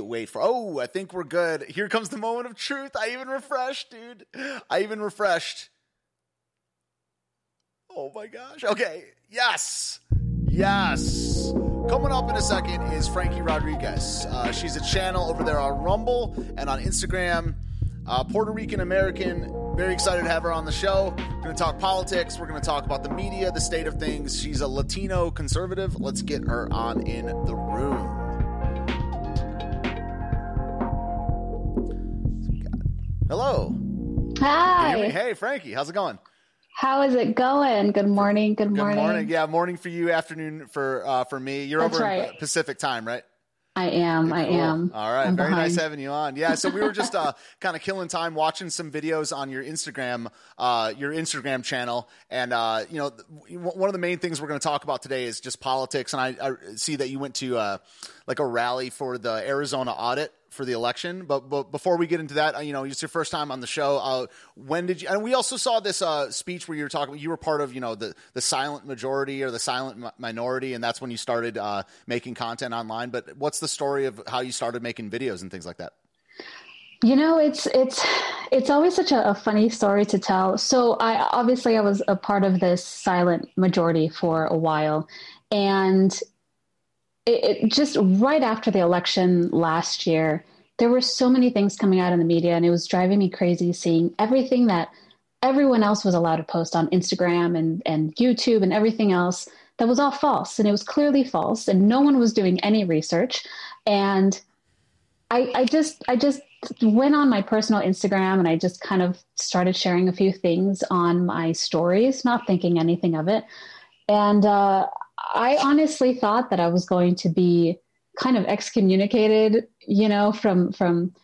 wait for oh i think we're good. Here comes the moment of truth. I even refreshed dude. I even refreshed. Oh my gosh. Okay. Yes. Yes. Coming up in a second is frankie rodriguez. Uh, she's a channel over there on rumble and on instagram. Uh, puerto rican american. Very excited to have her on the show. We're going to talk politics. We're going to talk about the media the state of things. She's a latino conservative. Let's get her on in the room Hello. Hi. Hey, Frankie. How's it going? How is it going? Good morning. Good morning. Good morning. Yeah, morning for you, afternoon for uh, for me. You're That's over right. in Pacific time, right? I am. I am. All right. Very nice having you on. Yeah. So we were just uh, kind of killing time watching some videos on your Instagram, uh, your Instagram channel. And, uh, you know, one of the main things we're going to talk about today is just politics. And I, I see that you went to uh, like a rally for the Arizona audit for the election. But, but before we get into that, uh, you know, it's your first time on the show. Uh, when did you, and we also saw this uh, speech where you were talking, you were part of, you know, the, the silent majority or the silent mi- minority. And that's when you started uh, making content online. But what's the story of how you started making videos and things like that? You know, it's it's it's always such a, a funny story to tell. So I obviously I was a part of this silent majority for a while, and it, it just right after the election last year, there were so many things coming out in the media, and it was driving me crazy seeing everything that everyone else was allowed to post on Instagram and and YouTube and everything else that was all false, and it was clearly false, and no one was doing any research, and I, I just I just went on my personal Instagram and I just kind of started sharing a few things on my stories, not thinking anything of it. And uh, I honestly thought that I was going to be kind of excommunicated, you know, from from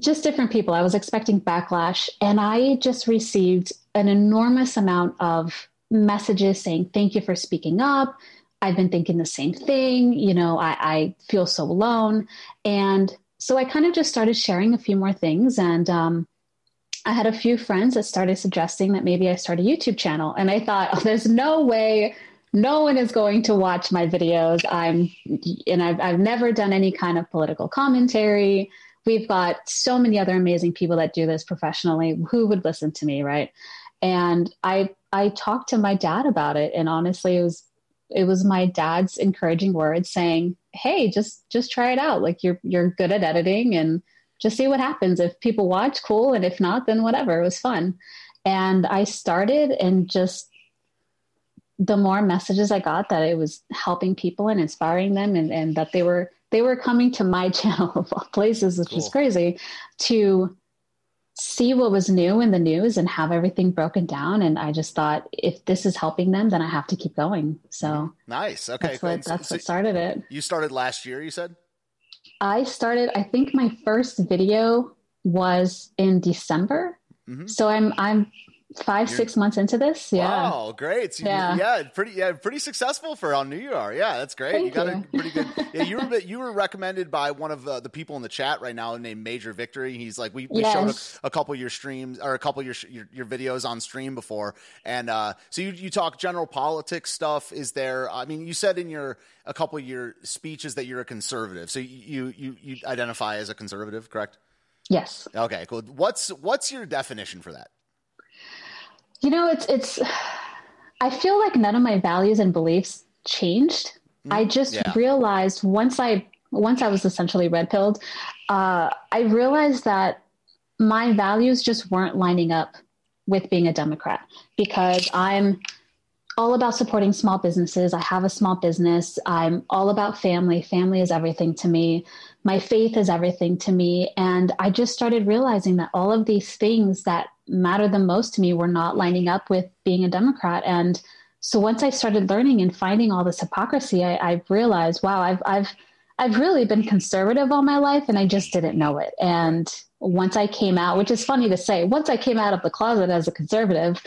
just different people. I was expecting backlash, and I just received an enormous amount of messages saying, Thank you for speaking up. I've been thinking the same thing. You know, I, I feel so alone. And so I kind of just started sharing a few more things. And um, I had a few friends that started suggesting that maybe I start a YouTube channel. And I thought, oh, there's no way no one is going to watch my videos. I'm, and I've, I've never done any kind of political commentary. We've got so many other amazing people that do this professionally. Who would listen to me, right? And I, I talked to my dad about it, and honestly, it was, it was my dad's encouraging words saying, "Hey, just, just try it out. Like you're, you're good at editing, and just see what happens. If people watch, cool, and if not, then whatever. It was fun." And I started, and just the more messages I got that it was helping people and inspiring them and, and that they were they were coming to my channel of all places, which was Cool. crazy, to see what was new in the news and have everything broken down. And I just thought if this is helping them, then I have to keep going. So Nice. Okay. that's what that's so what started it. you started last year, you said? I started I think my first video was in December. Mhm. So I'm I'm 5 You're- six months into this. Yeah. Wow, great. So you- Yeah. yeah, pretty yeah, pretty successful for how new you are. Yeah, that's great. you got you. a pretty good. Yeah, you were you were recommended by one of uh, the people in the chat right now named Major Victory. He's like we, we showed a, a couple of your streams or a couple of your your, your videos on stream before, and uh, so you you talk general politics stuff. Is there? I mean, you said in your a couple of your speeches that you're a conservative. So you you you identify as a conservative, correct? Yes. Okay, cool. What's what's your definition for that? You know, it's it's. I feel like none of my values and beliefs changed. I just yeah. realized once I once I was essentially red pilled, uh, I realized that my values just weren't lining up with being a Democrat because I'm all about supporting small businesses. I have a small business. I'm all about family. Family is everything to me. My faith is everything to me. And I just started realizing that all of these things that matter the most to me were not lining up with being a Democrat. And so once I started learning and finding all this hypocrisy, I, I realized, wow, I've, I've, I've really been conservative all my life and I just didn't know it. And once I came out, which is funny to say, once I came out of the closet as a conservative,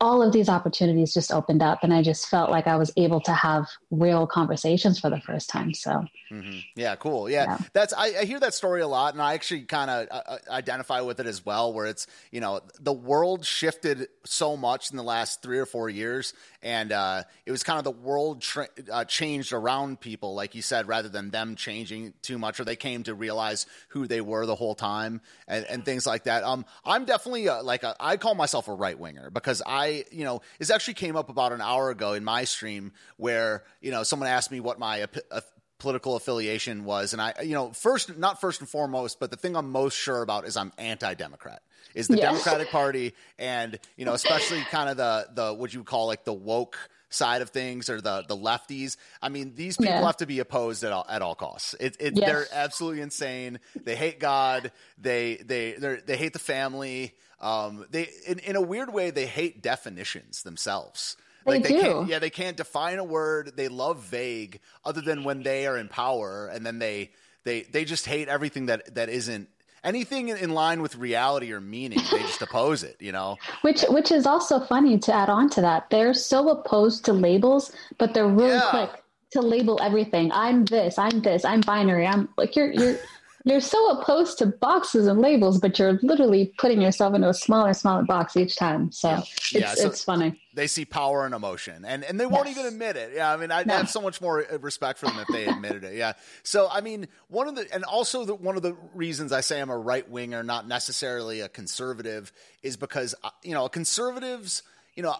all of these opportunities just opened up and i just felt like i was able to have real conversations for the first time so mm-hmm. yeah cool yeah, yeah. that's I, I, hear that story a lot and i actually kind of uh, uh, identify with it as well where it's you know the world shifted so much in the last three or four years and uh, it was kind of the world tra- uh, changed around people like you said rather than them changing too much or they came to realize who they were the whole time and, and things like that. Um, i'm definitely uh, like a, I call myself a right winger because i you know, this actually came up about an hour ago in my stream where, you know, someone asked me what my uh, political affiliation was. And I, you know, first, not first and foremost, but the thing I'm most sure about is I'm anti Democrat is the. Democratic Party, and you know, especially kind of the the what you call like the woke side of things or the the lefties. I mean, these people yeah. have to be opposed at all at all costs. It, it yes. they're absolutely insane. They hate God. They they they hate the family. Um, they in, in a weird way they hate definitions themselves. They like they do. Can't, yeah, they can't define a word. They love vague, other than when they are in power, and then they they they just hate everything that that isn't anything in line with reality or meaning. They just oppose it. You know, which which is also funny to add on to that. They're so opposed to labels, but they're really yeah. quick to label everything. I'm this. I'm this. I'm binary. I'm like you're you're you're so opposed to boxes and labels, but you're literally putting yourself into a smaller, smaller box each time. So it's, yeah, so it's funny. They see power and emotion, and and they won't yes. even admit it. Yeah, I mean, I no. have so much more respect for them if they admitted it. Yeah. So I mean, one of the and also the, one of the reasons I say I'm a right winger, not necessarily a conservative, is because uh, you know conservatives, you know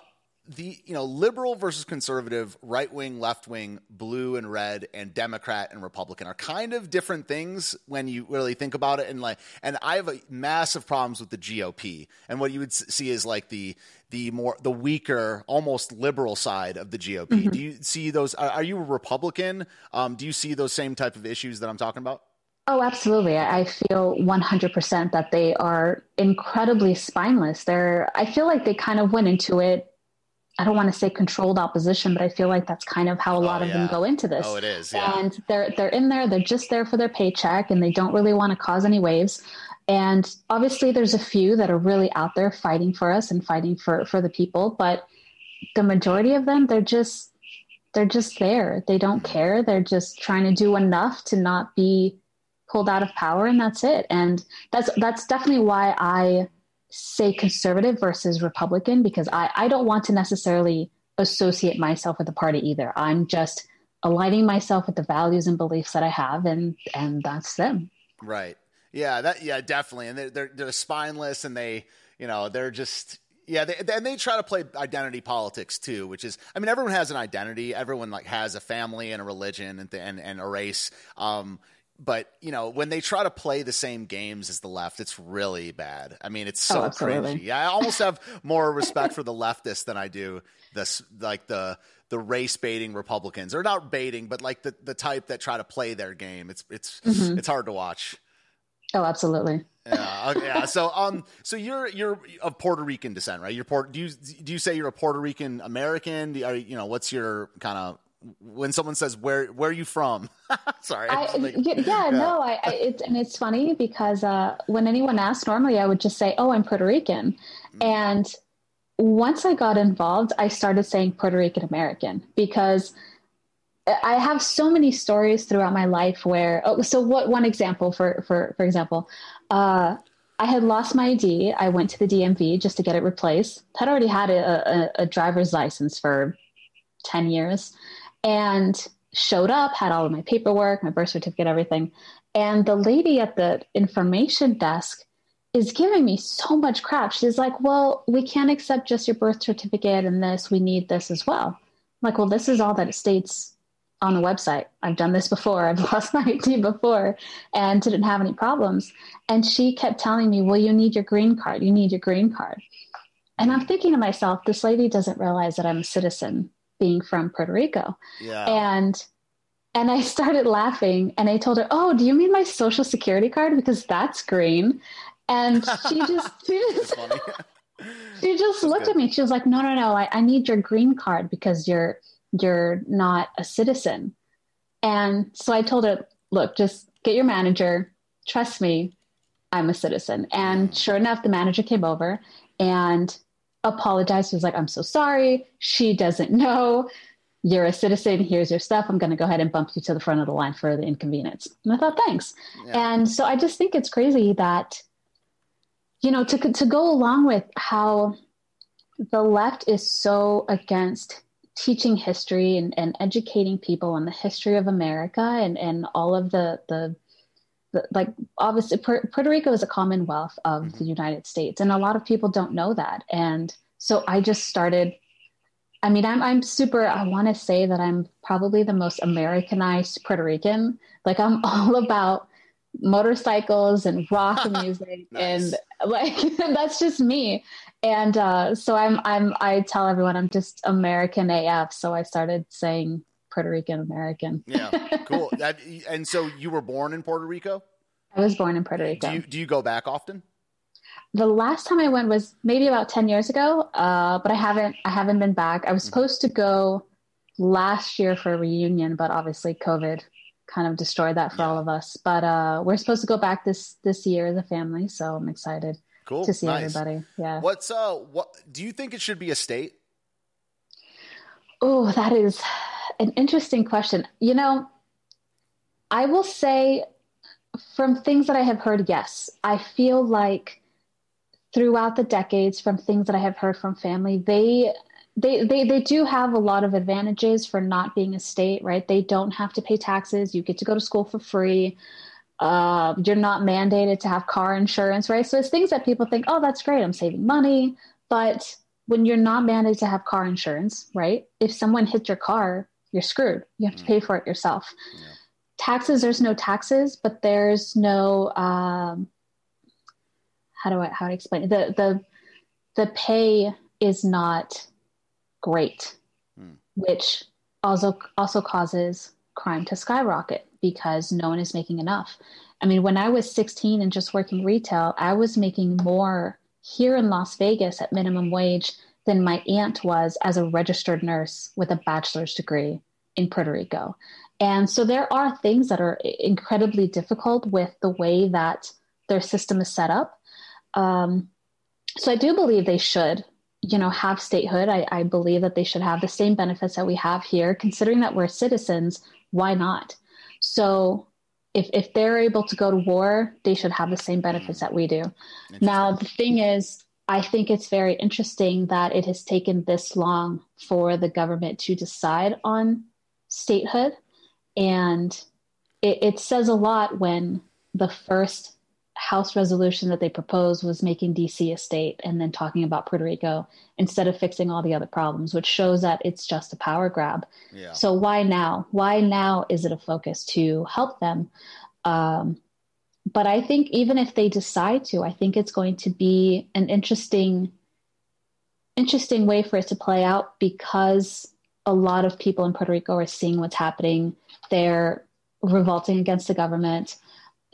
the you know liberal versus conservative, right wing, left wing, blue and red, and Democrat and Republican are kind of different things when you really think about it. And like, and I have a massive problems with the GOP. And what you would see is like the the more the weaker, almost liberal side of the GOP. Mm-hmm. Do you see those? Are, are you a Republican? Um, do you see those same type of issues that I'm talking about? Oh, absolutely. I feel 100% that they are incredibly spineless. They're, I feel like they kind of went into it I don't want to say controlled opposition, but I feel like that's kind of how a oh, lot oh, of them go into this. Oh, it is. Yeah. And they're they're in there, they're just there for their paycheck and they don't really want to cause any waves. And obviously there's a few that are really out there fighting for us and fighting for for the people, but the majority of them they're just they're just there. They don't care. They're just trying to do enough to not be pulled out of power and that's it. And that's that's definitely why I say conservative versus Republican because I, I don't want to necessarily associate myself with the party either. I'm just aligning myself with the values and beliefs that I have, and and that's them. Right. Yeah. That. Yeah. Definitely. And they're they're, they're spineless, and they you know they're just. Yeah, they, and they try to play identity politics too, which is, I mean, everyone has an identity. Everyone like has a family and a religion and and, and a race. Um, but you know when they try to play the same games as the left it's really bad i mean it's so oh, cringy yeah i almost have more respect for the leftists than i do this like the the race baiting republicans or not baiting but like the the type that try to play their game it's it's mm-hmm. it's hard to watch oh absolutely yeah, yeah. So, um, so you're you're of Puerto Rican descent, right? You're Port. Do you do you say you're a Puerto Rican American? Do you, are, you know, what's your kind of when someone says where where are you from sorry I, yeah, yeah, no I, I it's and it's funny because uh, when anyone asks normally i would just say oh i'm puerto rican mm. and once i got involved i started saying puerto rican american because i have so many stories throughout my life where oh, so what one example for for for example uh, I had lost my ID. I went to the DMV just to get it replaced. Had already had a, a, a driver's license for 10 years and showed up, had all of my paperwork, my birth certificate, everything. And the lady at the information desk is giving me so much crap. She's like, Well, we can't accept just your birth certificate and this. We need this as well. I'm like, well, this is all that it states on the website. I've done this before. I've lost my ID before and didn't have any problems. And she kept telling me, Well, you need your green card. You need your green card. And I'm thinking to myself, this lady doesn't realize that I'm a citizen being from Puerto Rico. Yeah. And and I started laughing and I told her, "Oh, do you mean my social security card because that's green?" And she just she just, she just looked good. at me. She was like, "No, no, no. I, I need your green card because you're you're not a citizen." And so I told her, "Look, just get your manager. Trust me, I'm a citizen." And sure enough, the manager came over and apologized. He was like, I'm so sorry. She doesn't know. You're a citizen. Here's your stuff. I'm going to go ahead and bump you to the front of the line for the inconvenience. And I thought, thanks. Yeah. And so I just think it's crazy that, you know, to, to go along with how the left is so against teaching history and, and educating people on the history of America and, and all of the, the, the like obviously Puerto Rico is a commonwealth of mm-hmm. the United States and a lot of people don't know that. And so I just started, I mean, I'm, I'm super, I want to say that I'm probably the most Americanized Puerto Rican. Like I'm all about motorcycles and rock music nice. and like that's just me and uh, so I'm I'm I tell everyone I'm just American AF. So I started saying Puerto Rican American. yeah, cool. That, and so you were born in Puerto Rico. I was born in Puerto Rico. Do you, do you go back often? The last time I went was maybe about ten years ago, uh, but I haven't I haven't been back. I was mm-hmm. supposed to go last year for a reunion, but obviously COVID kind of destroyed that for yeah. all of us. But uh, we're supposed to go back this this year as a family, so I'm excited. Cool. To see nice. everybody. Yeah. What's uh what do you think it should be a state? Oh, that is an interesting question. You know, I will say from things that I have heard, yes. I feel like throughout the decades, from things that I have heard from family, they they, they they do have a lot of advantages for not being a state, right? They don't have to pay taxes. You get to go to school for free. Uh, you're not mandated to have car insurance, right? So it's things that people think, oh, that's great, I'm saving money. But when you're not mandated to have car insurance, right? If someone hits your car, you're screwed. You have to pay for it yourself. Yeah. Taxes, there's no taxes, but there's no um, how do I how to explain it? The the the pay is not great, hmm. which also also causes crime to skyrocket because no one is making enough. I mean, when I was 16 and just working retail, I was making more here in Las Vegas at minimum wage than my aunt was as a registered nurse with a bachelor's degree in Puerto Rico. And so there are things that are incredibly difficult with the way that their system is set up. Um, so I do believe they should, you know, have statehood. I, I believe that they should have the same benefits that we have here. Considering that we're citizens, why not? So if if they're able to go to war, they should have the same benefits that we do. Now the thing is, I think it's very interesting that it has taken this long for the government to decide on statehood, and it, it says a lot when the first House resolution that they proposed was making DC a state and then talking about Puerto Rico instead of fixing all the other problems, which shows that it's just a power grab. Yeah. So why now? Why now is it a focus to help them? Um, but I think even if they decide to, I think it's going to be an interesting, interesting way for it to play out because a lot of people in Puerto Rico are seeing what's happening. They're revolting against the government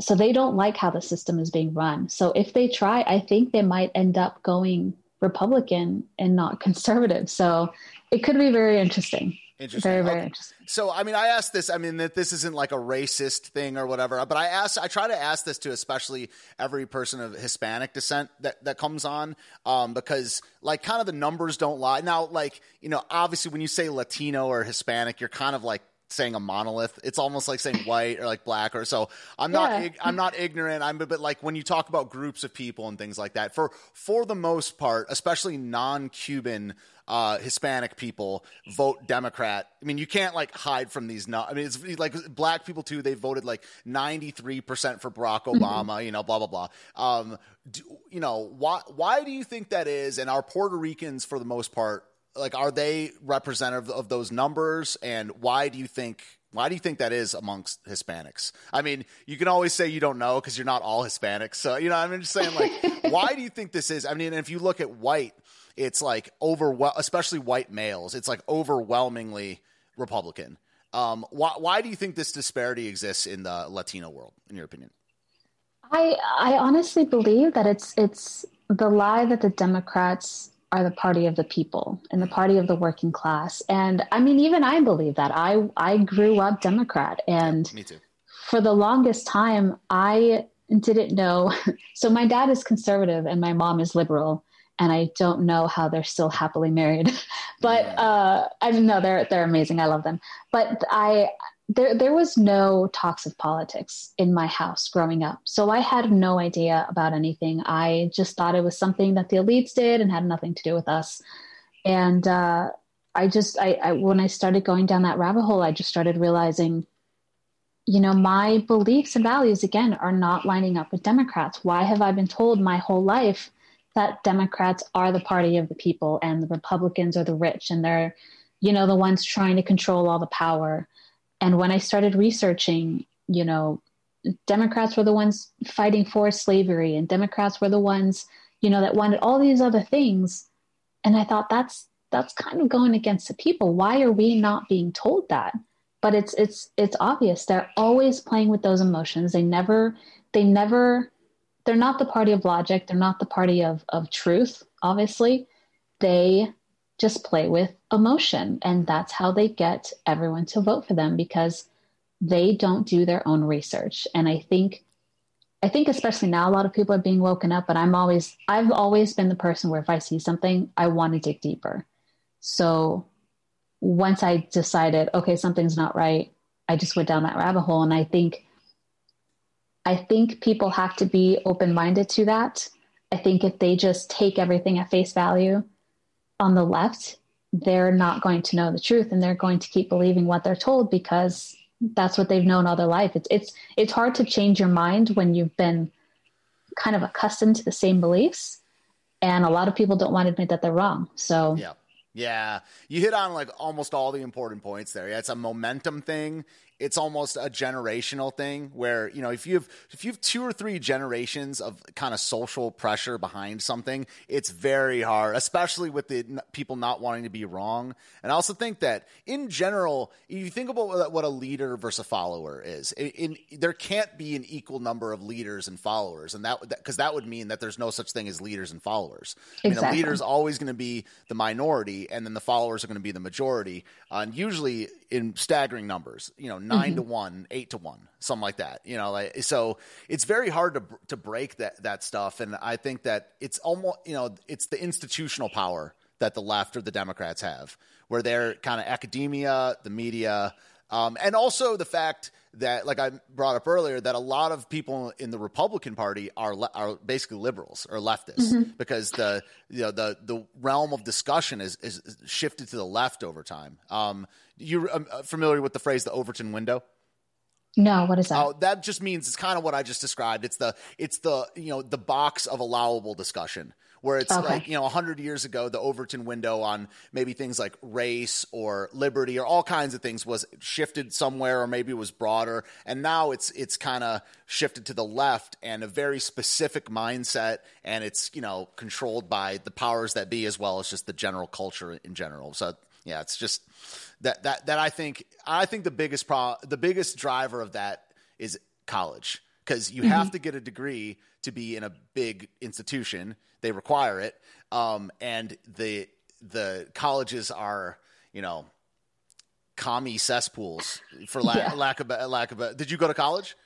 so they don't like how the system is being run. So if they try, I think they might end up going Republican and not conservative. So it could be very interesting. Interesting. Very, very okay. interesting. So, I mean, I asked this, I mean, that this isn't like a racist thing or whatever, but I ask, I try to ask this to especially every person of Hispanic descent that, that comes on, um, because like kind of the numbers don't lie. Now, like, you know, obviously when you say Latino or Hispanic, you're kind of like saying a monolith. It's almost like saying white or like black or so. I'm not yeah. I'm not ignorant. I'm but like when you talk about groups of people and things like that, for for the most part, especially non-Cuban uh, Hispanic people vote Democrat. I mean, you can't like hide from these. No, I mean, it's like black people too. They voted like 93% for Barack mm-hmm. Obama, you know, blah, blah, blah. Um, do, you know, why, why do you think that is? And are Puerto Ricans, for the most part, like are they representative of those numbers and why do you think why do you think that is amongst Hispanics? I mean, you can always say you don't know because you're not all Hispanics. So, you know, I'm just saying, like, why do you think this is? I mean, if you look at white, it's like over, especially white males, it's like overwhelmingly Republican. Um, why, why do you think this disparity exists in the Latino world, in your opinion? I, I honestly believe that it's, it's the lie that the Democrats are the party of the people and the party of the working class. And I mean, even I believe that. I I grew up Democrat, and me too. For the longest time, I didn't know. So my dad is conservative and my mom is liberal, and I don't know how they're still happily married. but uh, I mean, no, they're they're amazing. I love them. But I there there was no talks of politics in my house growing up, so I had no idea about anything. I just thought it was something that the elites did and had nothing to do with us. And uh, I just I, I when I started going down that rabbit hole, I just started realizing you know, my beliefs and values, again, are not lining up with Democrats. Why have I been told my whole life that Democrats are the party of the people and the Republicans are the rich and they're, you know, the ones trying to control all the power. And when I started researching, you know, Democrats were the ones fighting for slavery and Democrats were the ones, you know, that wanted all these other things. And I thought that's that's kind of going against the people. Why are we not being told that? But it's it's it's obvious. They're always playing with those emotions. They never they never they're not the party of logic. They're not the party of, of truth, obviously. They just play with emotion. And that's how they get everyone to vote for them because they don't do their own research. And I think I think especially now a lot of people are being woken up, but I'm always I've always been the person where if I see something, I want to dig deeper. So once I decided, okay, something's not right, I just went down that rabbit hole. And I think I think people have to be open minded to that. I think if they just take everything at face value on the left, they're not going to know the truth and they're going to keep believing what they're told because that's what they've known all their life. It's it's it's hard to change your mind when you've been kind of accustomed to the same beliefs. And a lot of people don't want to admit that they're wrong. So yeah. Yeah, you hit on like almost all the important points there. Yeah, it's a momentum thing it's almost a generational thing where you know if you have if you have two or three generations of kind of social pressure behind something it's very hard especially with the people not wanting to be wrong. And i also think that in general if you think about what a leader versus a follower is in, in there can't be an equal number of leaders and followers and that because that would mean that there's no such thing as leaders and followers. Exactly. i mean a leader is always going to be the minority and then the followers are going to be the majority. Uh, and usually in staggering numbers you know 9 mm-hmm. to one, eight to one, something like that. You know, like so it's very hard to to break that that stuff. And I think that it's almost you know it's the institutional power that the left or the Democrats have, where they're kind of academia, the media, um, and also the fact that, like I brought up earlier, that a lot of people in the Republican Party are le- are basically liberals or leftists mm-hmm. because the you know the the realm of discussion is is shifted to the left over time. Um, you're um, uh, familiar with the phrase the Overton window? No, what is that? Oh, that just means it's kind of what I just described. It's the it's the you know the box of allowable discussion where it's okay. like you know 100 years ago the overton window on maybe things like race or liberty or all kinds of things was shifted somewhere or maybe it was broader and now it's it's kind of shifted to the left and a very specific mindset and it's you know controlled by the powers that be as well as just the general culture in general so yeah it's just that that that I think I think the biggest pro the biggest driver of that is college because you mm-hmm. have to get a degree to be in a big institution. They require it, um, and the the colleges are you know commie cesspools for la- yeah. lack of lack of. A, did you go to college?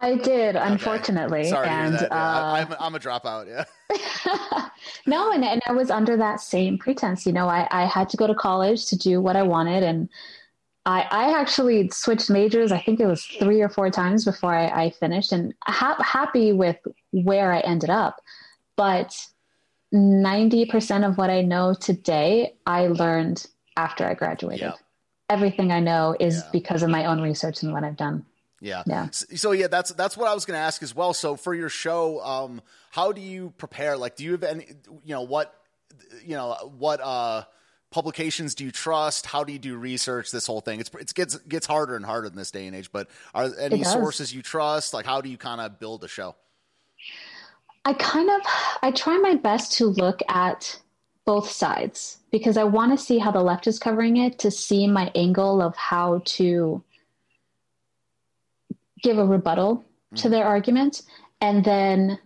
I did, unfortunately. Sorry and, uh, I, am I'm a dropout. Yeah. no, and, and I was under that same pretense. You know, I, I had to go to college to do what I wanted, and I, I actually switched majors. I think it was three or four times before I, I finished, and ha- happy with where I ended up. But ninety percent of what I know today, I learned after I graduated. Everything I know is yeah. because of my own research and what I've done. Yeah. Yeah. So, yeah, that's that's what I was going to ask as well. So for your show, um, how do you prepare? Like, do you have any? You know what? You know what? Uh, publications do you trust? How do you do research? This whole thing. It's it gets gets harder and harder in this day and age. But are any sources you trust? Like, how do you kind of build a show? I kind of I try my best to look at both sides because I want to see how the left is covering it to see my angle of how to give a rebuttal mm-hmm. to their argument and then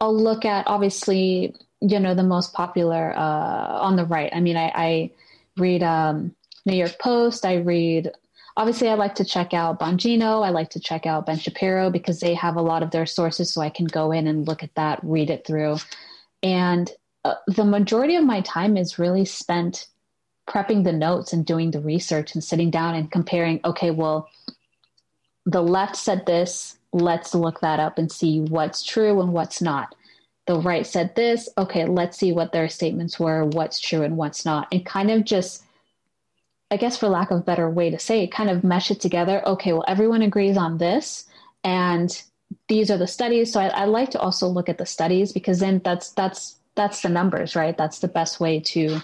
i'll look at obviously you know the most popular uh, on the right. I mean i, I read um, new york post. I read obviously i like to check out bongino. I like to check out ben shapiro because they have a lot of their sources so i can go in and look at that read it through. And uh, the majority of my time is really spent prepping the notes and doing the research and sitting down and comparing okay well the left said this let's look that up and see what's true and what's not. The right said this okay let's see what their statements were what's true and what's not and kind of just i guess for lack of a better way to say it kind of mesh it together. Okay well everyone agrees on this and these are the studies. So I, I like to also look at the studies because then that's that's that's the numbers right? That's the best way to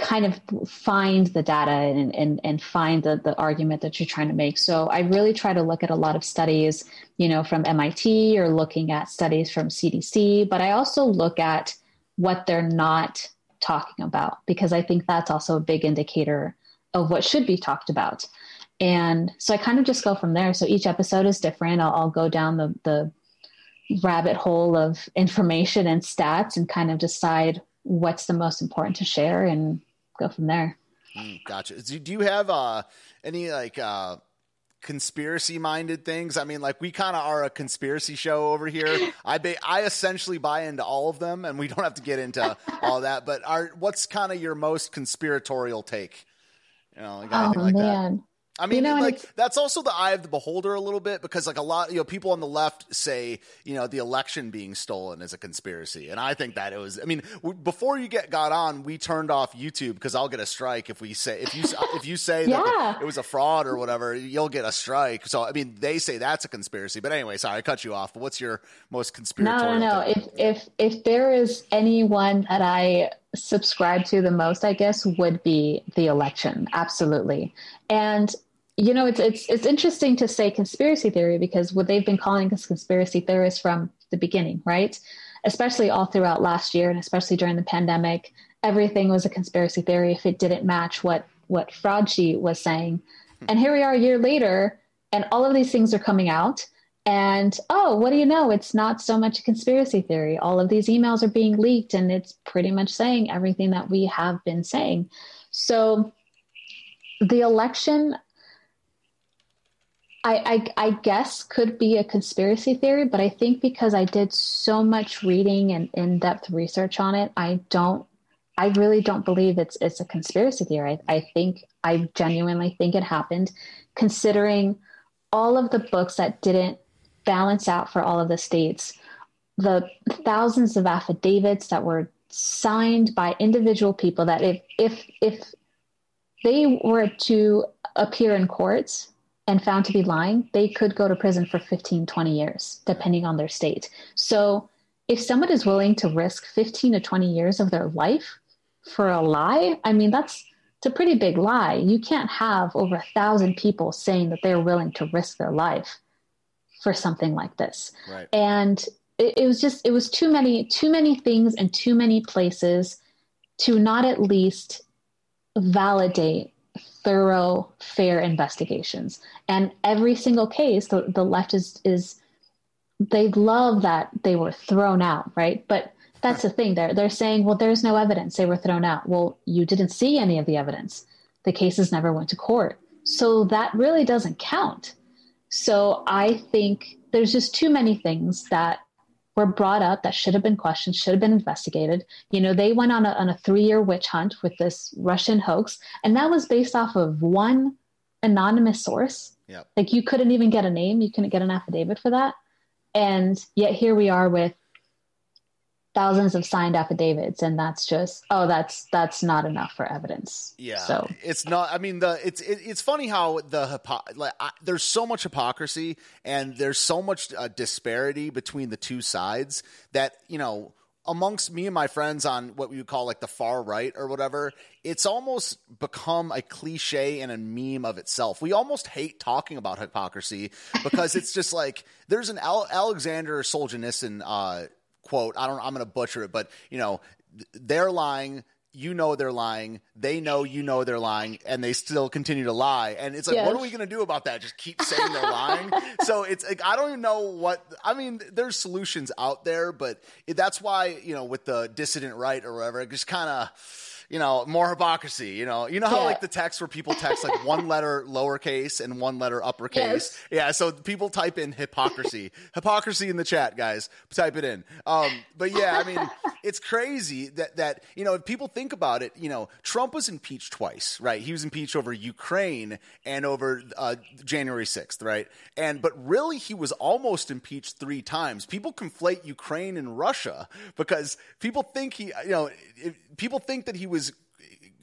kind of find the data and, and, and find the, the argument that you're trying to make. So I really try to look at a lot of studies, you know, from MIT or looking at studies from CDC, but I also look at what they're not talking about because I think that's also a big indicator of what should be talked about. And so I kind of just go from there. So each episode is different. I'll, I'll go down the, the rabbit hole of information and stats and kind of decide what's the most important to share and go from there. Mm, gotcha. Do you have uh, any like uh, conspiracy minded things? I mean, like we kind of are a conspiracy show over here. I ba- I essentially buy into all of them, and we don't have to get into all that. But are what's kind of your most conspiratorial take? You know, like oh, like man. that. I mean, you know, like that's also the eye of the beholder a little bit because like a lot, you know, people on the left say, you know, the election being stolen is a conspiracy, and I think that it was. I mean, w- before you get got on, we turned off YouTube because I'll get a strike if we say if you if you say yeah. that it was a fraud or whatever, you'll get a strike. So I mean, they say that's a conspiracy. But anyway, sorry, I cut you off. But what's your most conspiratorial? No, no, no. If if if there is anyone that I subscribe to the most, I guess, would be the election. Absolutely. And you know, it's it's it's interesting to say conspiracy theory because what they've been calling us conspiracy theorists from the beginning, right? Especially all throughout last year and especially during the pandemic, everything was a conspiracy theory if it didn't match what what Fauci was saying. Hmm. And here we are a year later, and all of these things are coming out. And oh, what do you know? It's not so much a conspiracy theory. All of these emails are being leaked, and it's pretty much saying everything that we have been saying. So the election I, I, I, guess could be a conspiracy theory, but I think because I did so much reading and in-depth research on it, I don't, I really don't believe it's it's a conspiracy theory. I, I think I genuinely think it happened, considering all of the books that didn't balance out for all of the states, the thousands of affidavits that were signed by individual people that if if if they were to appear in courts and found to be lying, they could go to prison for 15, 20 years, depending on their state. So if someone is willing to risk 15 to 20 years of their life for a lie, I mean, that's it's a pretty big lie. You can't have over a thousand people saying that they're willing to risk their life for something like this. Right. And it, it was just, it was too many, too many things and too many places to not at least validate thorough, fair investigations. And every single case, the, the left is, is they love that they were thrown out, right? But that's the thing. They're they're saying, well, there's no evidence. They were thrown out. Well, you didn't see any of the evidence. The cases never went to court. So that really doesn't count. So I think there's just too many things that were brought up that should have been questioned, should have been investigated. You know, they went on a, on a three year witch hunt with this Russian hoax, and that was based off of one anonymous source. Yep. Like you couldn't even get a name, you couldn't get an affidavit for that. And yet here we are with thousands of signed affidavits and that's just oh that's that's not enough for evidence yeah so it's not i mean the it's it, it's funny how the like I, there's so much hypocrisy and there's so much uh, disparity between the two sides that you know amongst me and my friends on what we would call like the far right or whatever, it's almost become a cliche and a meme of itself. We almost hate talking about hypocrisy because it's just like there's an Al- Alexander Solzhenitsyn uh, quote. I don't. I'm going to butcher it, but you know, they're lying. You know they're lying. They know you know they're lying, and they still continue to lie. And it's like, yes. what are we going to do about that? Just keep saying they're lying. so it's like I don't even know what. I mean, there's solutions out there, but that's why you know with the dissident right or whatever, it just kind of you know, more hypocrisy. You know, you know how Yeah. like the text where people text like one letter lowercase and one letter uppercase. Yes. Yeah, so people type in hypocrisy, hypocrisy in the chat, guys. Type it in. Um, but yeah, I mean, it's crazy that that you know if people think about it. You know, Trump was impeached twice, right? He was impeached over Ukraine and over uh, January sixth, right? And but really, he was almost impeached three times. People conflate Ukraine and Russia because people think he, you know, people think that he was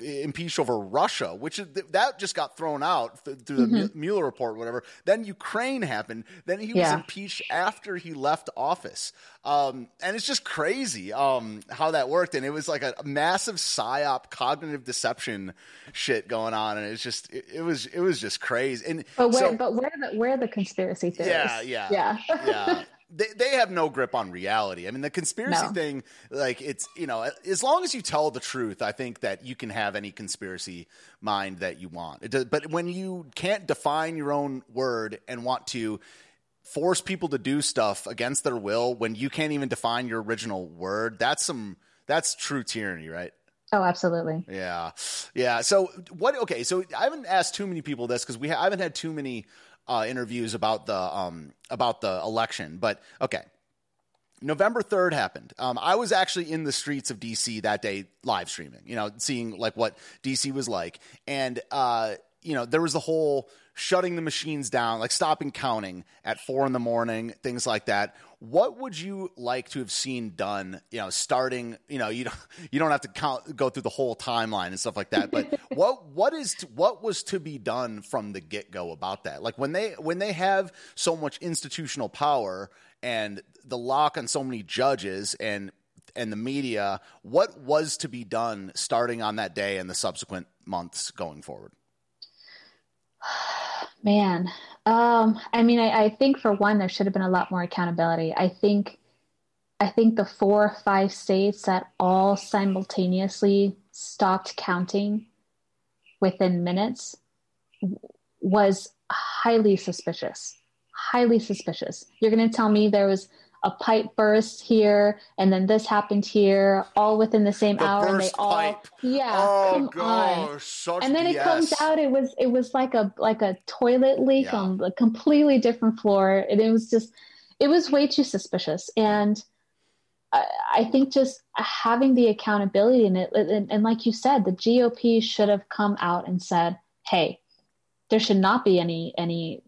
impeached over Russia, which is, that just got thrown out th- through the Mu- Mueller report, whatever. Then Ukraine happened. Then he was impeached after he left office. Um, and it's just crazy um, how that worked. And it was like a, massive psyop, cognitive deception shit going on. And it's just, it, it was, it was just crazy. And But where, so- but where the where the conspiracy theories? yeah, yeah, yeah. yeah. They, they have no grip on reality. I mean, the conspiracy No. thing, like it's you know, as long as you tell the truth, I think that you can have any conspiracy mind that you want. It does, but when you can't define your own word and want to force people to do stuff against their will when you can't even define your original word, that's some that's true tyranny, right? Oh, absolutely. Yeah, yeah. So what? Okay, so I haven't asked too many people this because we ha- I haven't had too many uh, interviews about the um about the election. But okay, November third happened. Um, I was actually in the streets of DC that day, live streaming. You know, seeing like what DC was like, and uh, you know, there was the whole shutting the machines down, like stopping counting at four in the morning, things like that. What would you like to have seen done? You know, starting. You know, you don't you don't have to count go through the whole timeline and stuff like that. But what what is what was to be done from the get go about that? Like when they when they have so much institutional power and the lock on so many judges and and the media, what was to be done starting on that day and the subsequent months going forward? Man, um, I mean, I, I think for one, there should have been a lot more accountability. I think, I think the four or five states that all simultaneously stopped counting within minutes was highly suspicious. Highly suspicious. You're going to tell me there was a pipe burst here, and then this happened here, all within the same The hour, and they all, pipe. yeah, oh come on gosh, such and then it comes out it was it was like a like a toilet leak Yeah. on a completely different floor and it was just it was way too suspicious and I, I think just having the accountability in it and, and like you said the GOP should have come out and said hey there should not be any any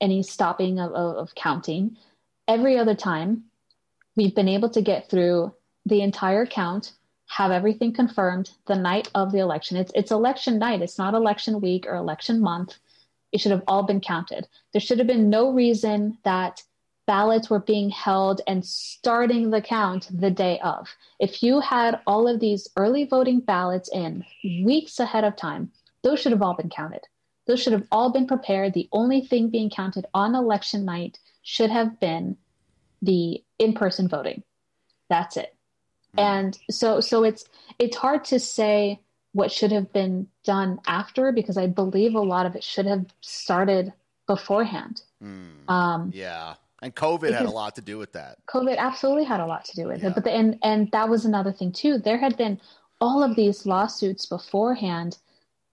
any stopping of, of, of counting every other time we've been able to get through the entire count have everything confirmed the night of the election. It's it's election night. It's not election week or election month. It should have all been counted. There should have been no reason that ballots were being held and starting the count the day of. If you had all of these early voting ballots in weeks ahead of time, those should have all been counted. Those should have all been prepared. The only thing being counted on election night should have been the in-person voting. That's it and so so it's it's hard to say what should have been done after because i believe a lot of it should have started beforehand Hmm. um yeah, and COVID had a lot to do with that. covid absolutely had a lot to do with Yeah. it but the, and and that was another thing too there had been all of these lawsuits beforehand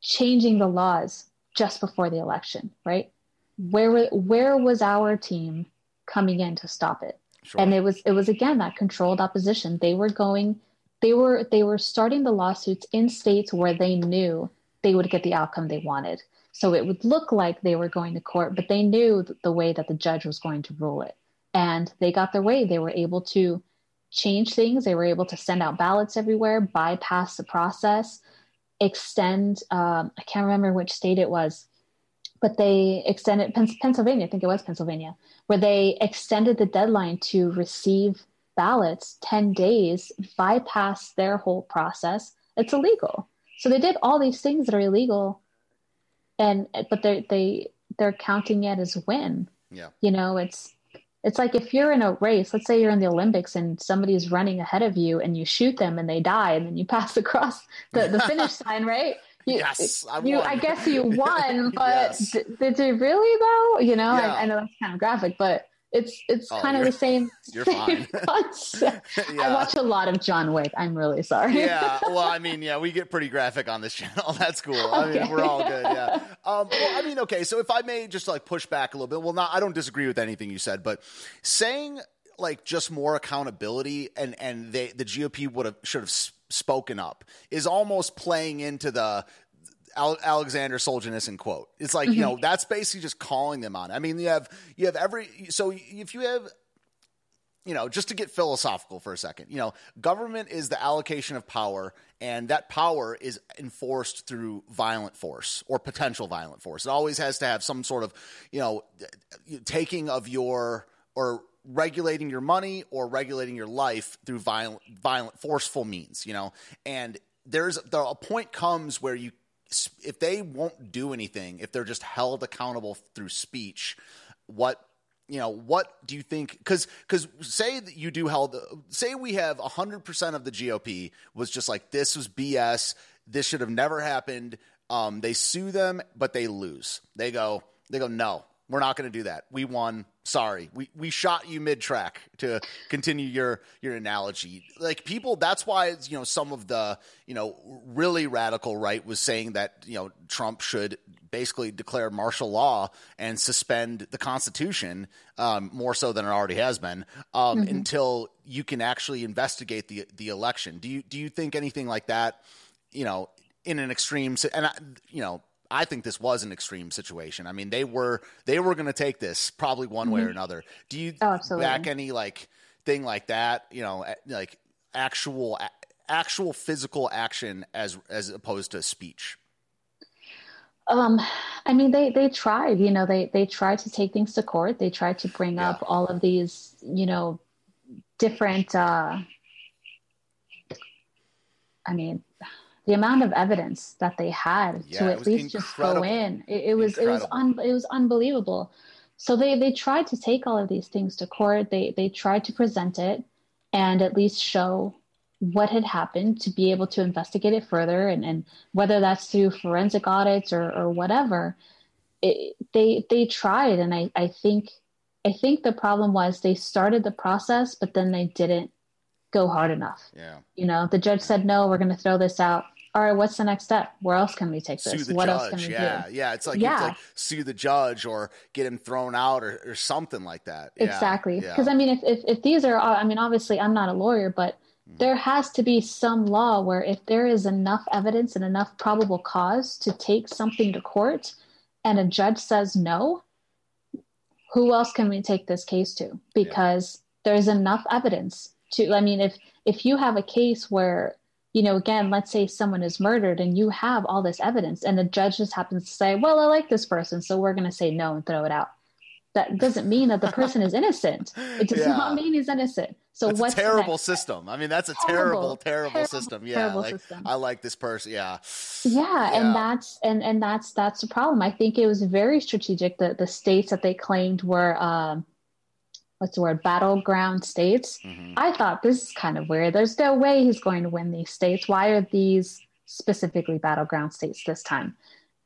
changing the laws just before the election right where where was our team coming in to stop it? Sure. and it was it was again that controlled opposition. They were going they were they were starting the lawsuits in states where they knew they would get the outcome they wanted. So it would look like they were going to court but they knew the way that the judge was going to rule it. And they got their way. They were able to change things. They were able to send out ballots everywhere bypass the process extend um, i can't remember which state it was but they extended pennsylvania i think it was pennsylvania where they extended the deadline to receive ballots 10 days, bypass their whole process. It's illegal. So they did all these things that are illegal and but they they they're counting it as win. yeah. You know, it's it's like if you're in a race, let's say you're in the Olympics and somebody's running ahead of you and you shoot them and they die and then you pass across the, the finish line, right? You, Yes, I you, won. I guess you won, but Yes. d- did you really though? You know, Yeah. I, I know that's kind of graphic, but it's it's oh, kind of the same, you're same fine. yeah. I watch a lot of John Wick. I'm really sorry. yeah, well, I mean, yeah, we get pretty graphic on this channel. That's cool. Okay. I mean, we're all good. Yeah. Um, well, I mean, okay, so if I may just like push back a little bit, well, not I don't disagree with anything you said, but saying like just more accountability and and they the GOP would have should have spoken up is almost playing into the Alexander Solzhenitsyn quote. It's like, mm-hmm. you know, that's basically just calling them on. I mean, you have you have every so if you have you know, just to get philosophical for a second, you know, government is the allocation of power, and that power is enforced through violent force or potential violent force. It always has to have some sort of, you know, taking of your or regulating your money or regulating your life through violent, violent, forceful means. You know, and there's there, a point comes where you if they won't do anything, if they're just held accountable through speech, what you know, what do you think? Because because say that you do held, say we have hundred percent of the GOP was just like this was BS. This should have never happened. Um, they sue them, but they lose. They go, they go, no, we're not going to do that. We won. Sorry, we we shot you mid track to continue your your analogy. Like people, that's why you know some of the you know really radical right was saying that you know Trump should basically declare martial law and suspend the Constitution um, more so than it already has been um, mm-hmm. until you can actually investigate the the election. Do you do you think anything like that? You know, in an extreme and I, you know I think this was an extreme situation. I mean, they were they were going to take this probably one mm-hmm. way or mm-hmm. another. Do you oh, back any like thing like that? You know, like actual actual physical action as as opposed to speech. Um, I mean, they they tried. You know, they they tried to take things to court. They tried to bring yeah. up all of these, you know, different. uh I mean, the amount of evidence that they had yeah, to at least just go in. It, it was incredible. it was un, it was unbelievable. So they they tried to take all of these things to court. They they tried to present it and at least show what had happened to be able to investigate it further and, and whether that's through forensic audits or, or whatever. It, they they tried and I, I think I think the problem was they started the process but then they didn't go hard enough. Yeah. You know, the judge said no, we're going to throw this out all right, what's the next step? Where else can we take this? what judge. else can we yeah, do? Yeah, it's like yeah. you have to like sue the judge or get him thrown out or, or something like that. Yeah. Exactly. Because yeah. I mean, if, if, if these are, I mean, obviously I'm not a lawyer, but mm-hmm. there has to be some law where if there is enough evidence and enough probable cause to take something to court and a judge says no, who else can we take this case to? Because there's enough evidence to, I mean, if, if you have a case where you know, again, let's say someone is murdered and you have all this evidence, and the judge just happens to say, Well, I like this person, so we're going to say no and throw it out. That doesn't mean that the person is innocent. It does yeah. not mean he's innocent. So that's what's a terrible system? I mean, that's a terrible, terrible, terrible, terrible system. Yeah, terrible like, system. I like this person. Yeah. yeah, yeah, and that's and and that's that's the problem. I think it was very strategic. that the states that they claimed were um, what's the word battleground states. Mm-hmm. i thought this is kind of weird. There's no way he's going to win these states. Why are these specifically battleground states this time?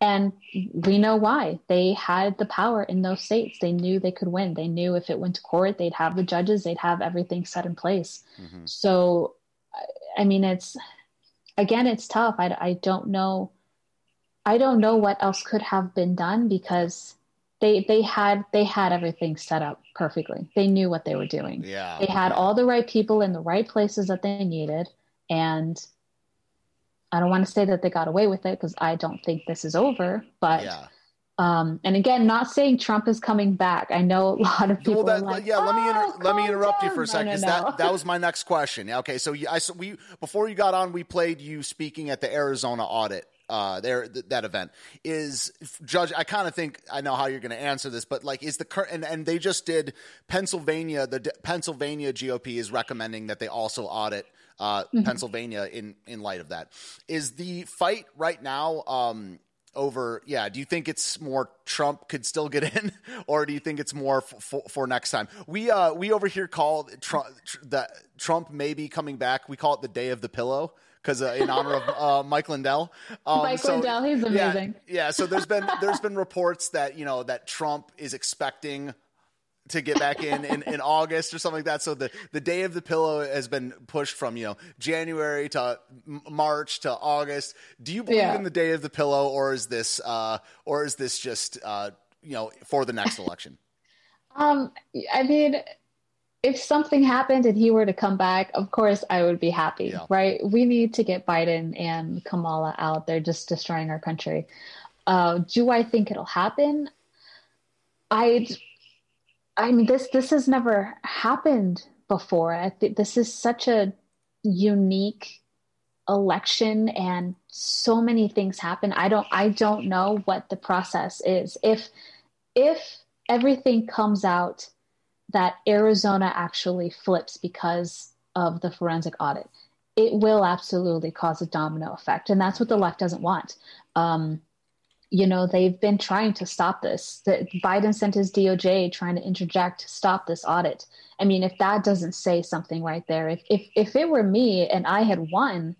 And we know why. They had the power in those states. They knew they could win. They knew if it went to court they'd have the judges they'd have everything set in place. Mm-hmm. so i mean it's again it's tough. I, I don't know i don't know what else could have been done because they they had they had everything set up perfectly. They knew what they were doing. Yeah. They had all the right people in the right places that they needed and I don't want to say that they got away with it because I don't think this is over, but yeah. Um, and again, not saying Trump is coming back. I know a lot of people. Well, that, like, yeah, oh, let me inter- let me interrupt down. you for a second. No, no, no. That that was my next question. Okay, so I so we before you got on, we played you speaking at the Arizona audit uh, there th- that event is judge. I kind of think I know how you're going to answer this, but like, is the current and, and they just did Pennsylvania. The D- Pennsylvania GOP is recommending that they also audit uh, mm-hmm. Pennsylvania in in light of that. Is the fight right now? Um, over yeah do you think it's more trump could still get in or do you think it's more f- for, for next time we uh we over here call trump tr- that trump may be coming back we call it the day of the pillow because uh, in honor of uh, Mike Lindell. Um, Mike so, Lindell, he's amazing. Yeah, yeah, so there's been there's been reports that you know that Trump is expecting to get back in, in in August or something like that. So the the day of the pillow has been pushed from you know January to March to August. Do you believe yeah. in the day of the pillow, or is this uh, or is this just uh, you know for the next election? um, I mean. If something happened and he were to come back, of course I would be happy, yeah. right? We need to get Biden and Kamala out. They're just destroying our country. Uh, do I think it'll happen? I I mean, this this has never happened before. I think this is such a unique election, and so many things happen. I don't I don't know what the process is. If if everything comes out that Arizona actually flips because of the forensic audit, it will absolutely cause a domino effect, and that's what the left doesn't want. Um, you know they've been trying to stop this. That biden sent his doj trying to interject to stop this audit. I mean if that doesn't say something right there if if, if it were me and i had won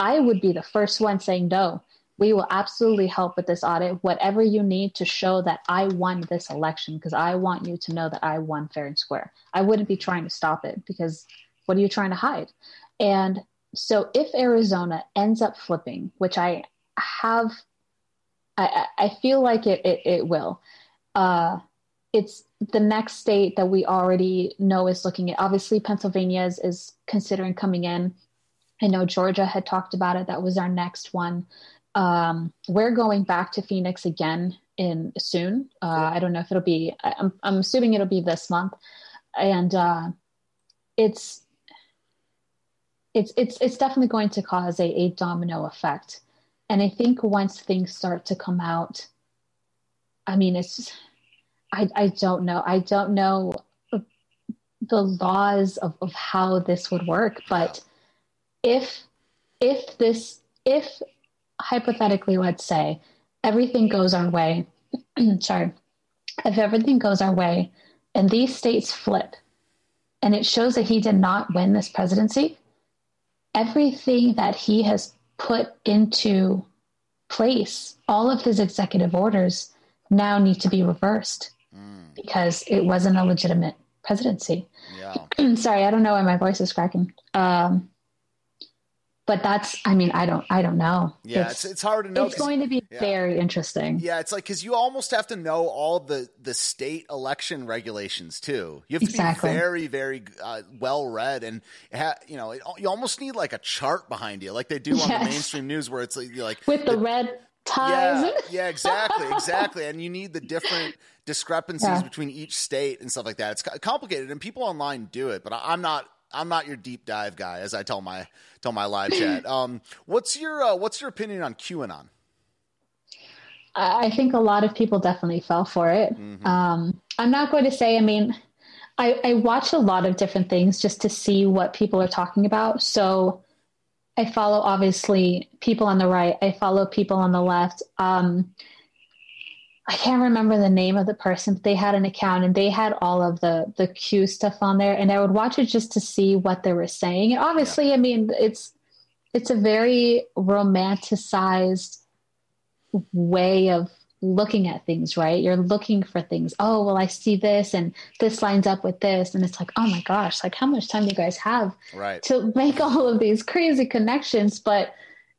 i would be the first one saying no we will absolutely help with this audit whatever you need to show that i won this election because i want you to know that i won fair and square i wouldn't be trying to stop it because what are you trying to hide and so if arizona ends up flipping which i have I, I feel like it, it, it will. Uh, it's the next state that we already know is looking at. Obviously, Pennsylvania is, is considering coming in. I know Georgia had talked about it. That was our next one. Um, we're going back to Phoenix again in soon. Uh, I don't know if it'll be. I'm, I'm assuming it'll be this month, and uh, it's it's it's it's definitely going to cause a, a domino effect. And I think once things start to come out, I mean, it's, just, I, I don't know. I don't know the laws of, of how this would work, but if, if this, if hypothetically, let's say everything goes our way, sorry, if everything goes our way and these states flip and it shows that he did not win this presidency, everything that he has put into place, all of his executive orders now need to be reversed mm. because it wasn't a legitimate presidency. Yeah. Sorry, I don't know why my voice is cracking. Um, but that's i mean i don't i don't know yeah it's, it's, it's hard to know it's going to be yeah. very interesting yeah it's like because you almost have to know all the the state election regulations too you have to exactly. be very very uh, well read and ha- you know it, you almost need like a chart behind you like they do on yes. the mainstream news where it's like, like with the, the red ties yeah, yeah exactly exactly and you need the different discrepancies yeah. between each state and stuff like that it's complicated and people online do it but i'm not I'm not your deep dive guy, as I tell my tell my live chat. Um, what's your uh, what's your opinion on QAnon? I think a lot of people definitely fell for it. Mm-hmm. Um, I'm not going to say. I mean, I, I watch a lot of different things just to see what people are talking about. So I follow obviously people on the right. I follow people on the left. Um, I can't remember the name of the person, but they had an account and they had all of the the Q stuff on there, and I would watch it just to see what they were saying. And obviously, yeah. I mean, it's it's a very romanticized way of looking at things, right? You're looking for things. Oh, well, I see this and this lines up with this. And it's like, oh my gosh, like how much time do you guys have right. to make all of these crazy connections? But,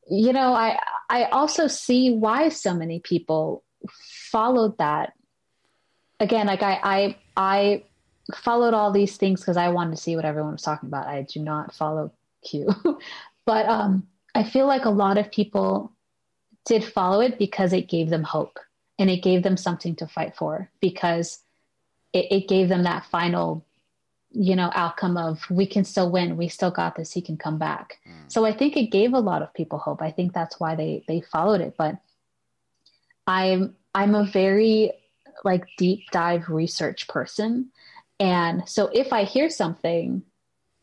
you know, I, I also see why so many people followed that. Again like i i i followed all these things because i wanted to see what everyone was talking about. I do not follow q. But um i feel like a lot of people did follow it because it gave them hope and it gave them something to fight for because it, it gave them that final you know outcome of we can still win. We still got this. He can come back. Mm. so i think it gave a lot of people hope. I think that's why they they followed it. But i'm I'm a very like deep dive research person. And so if I hear something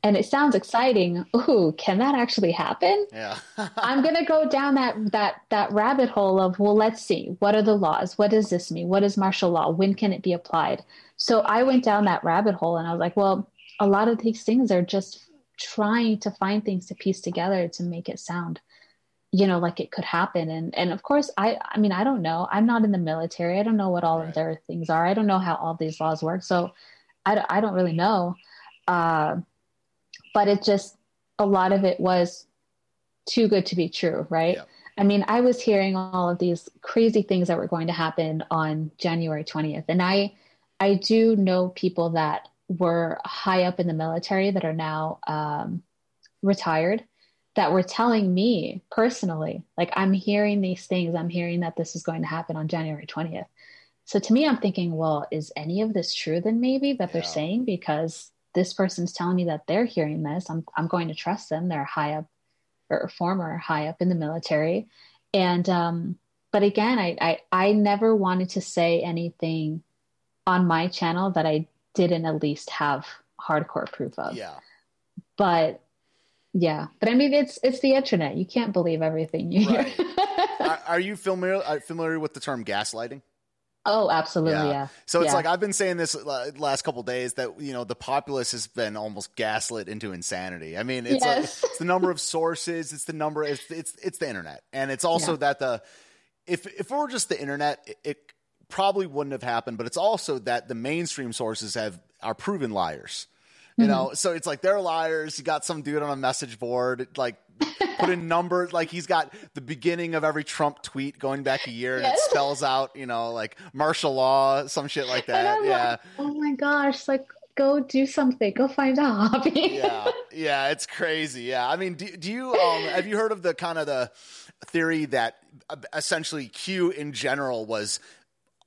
and it sounds exciting, ooh, can that actually happen? Yeah. I'm going to go down that that that rabbit hole of, well, let's see. What are the laws? What does this mean? What is martial law? When can it be applied? So I went down that rabbit hole and I was like, well, a lot of these things are just trying to find things to piece together to make it sound you know like it could happen and and of course i i mean i don't know i'm not in the military i don't know what all right. of their things are i don't know how all these laws work so I, I don't really know. Uh, but it just, a lot of it was too good to be true, right? Yeah. I mean, I was hearing all of these crazy things that were going to happen on January 20th. And I, I do know people that were high up in the military that are now um, retired that were telling me personally, like, I'm hearing these things. I'm hearing that this is going to happen on January 20th. So to me, I'm thinking, well, is any of this true then maybe that they're saying? Because this person's telling me that they're hearing this. I'm, I'm going to trust them. They're high up or former high up in the military. And, um, but again, I, I, I never wanted to say anything on my channel that I didn't at least have hardcore proof of. Yeah. But yeah, but I mean, it's it's the internet. You can't believe everything you right. hear. are, are, you familiar uh, familiar with the term gaslighting? Oh, absolutely, yeah. yeah. So it's yeah. like I've been saying this uh, last couple days that you know the populace has been almost gaslit into insanity. I mean, it's uh, yes. like it's the number of sources, it's the number, it's it's, it's the internet, and it's also yeah. that the if if it were just the internet, it, it probably wouldn't have happened. But it's also that the mainstream sources have are proven liars. You mm-hmm. know, so it's like they're liars. You got some dude on a message board, like put in numbers. Like he's got the beginning of every Trump tweet going back a year, and yes. it spells out, you know, like martial law, some shit like that. Yeah. Like, oh my gosh! Like go do something. Go find a hobby. yeah, yeah, it's crazy. Yeah, I mean, do, do you um, have you heard of the kind of the theory that uh, essentially Q in general was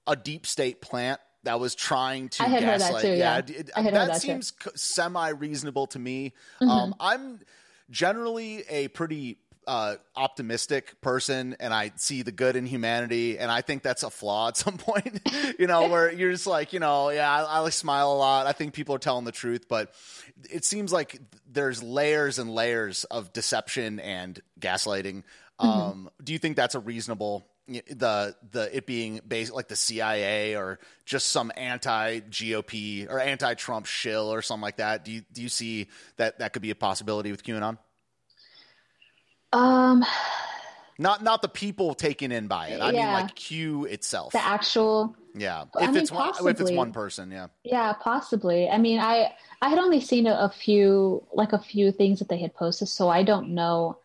a deep state plant that was trying to I had gaslight. Heard that too, yeah, yeah. It, I had that, heard that seems semi reasonable to me. Mm-hmm. Um, I'm generally a pretty uh, optimistic person and I see the good in humanity and I think that's a flaw at some point, you know, where you're just like, you know, yeah, I, I like smile a lot. I think people are telling the truth, but it seems like there's layers and layers of deception and gaslighting. Mm-hmm. Um, do you think that's a reasonable the the it being based like the CIA or just some anti GOP or anti Trump shill or something like that. Do you do you see that that could be a possibility with QAnon? Um, not not the people taken in by it. I yeah. mean like Q itself, the actual. Yeah, if mean, it's possibly. one, if it's one person, yeah. Yeah, possibly. I mean, I I had only seen a, a few like a few things that they had posted, so I don't know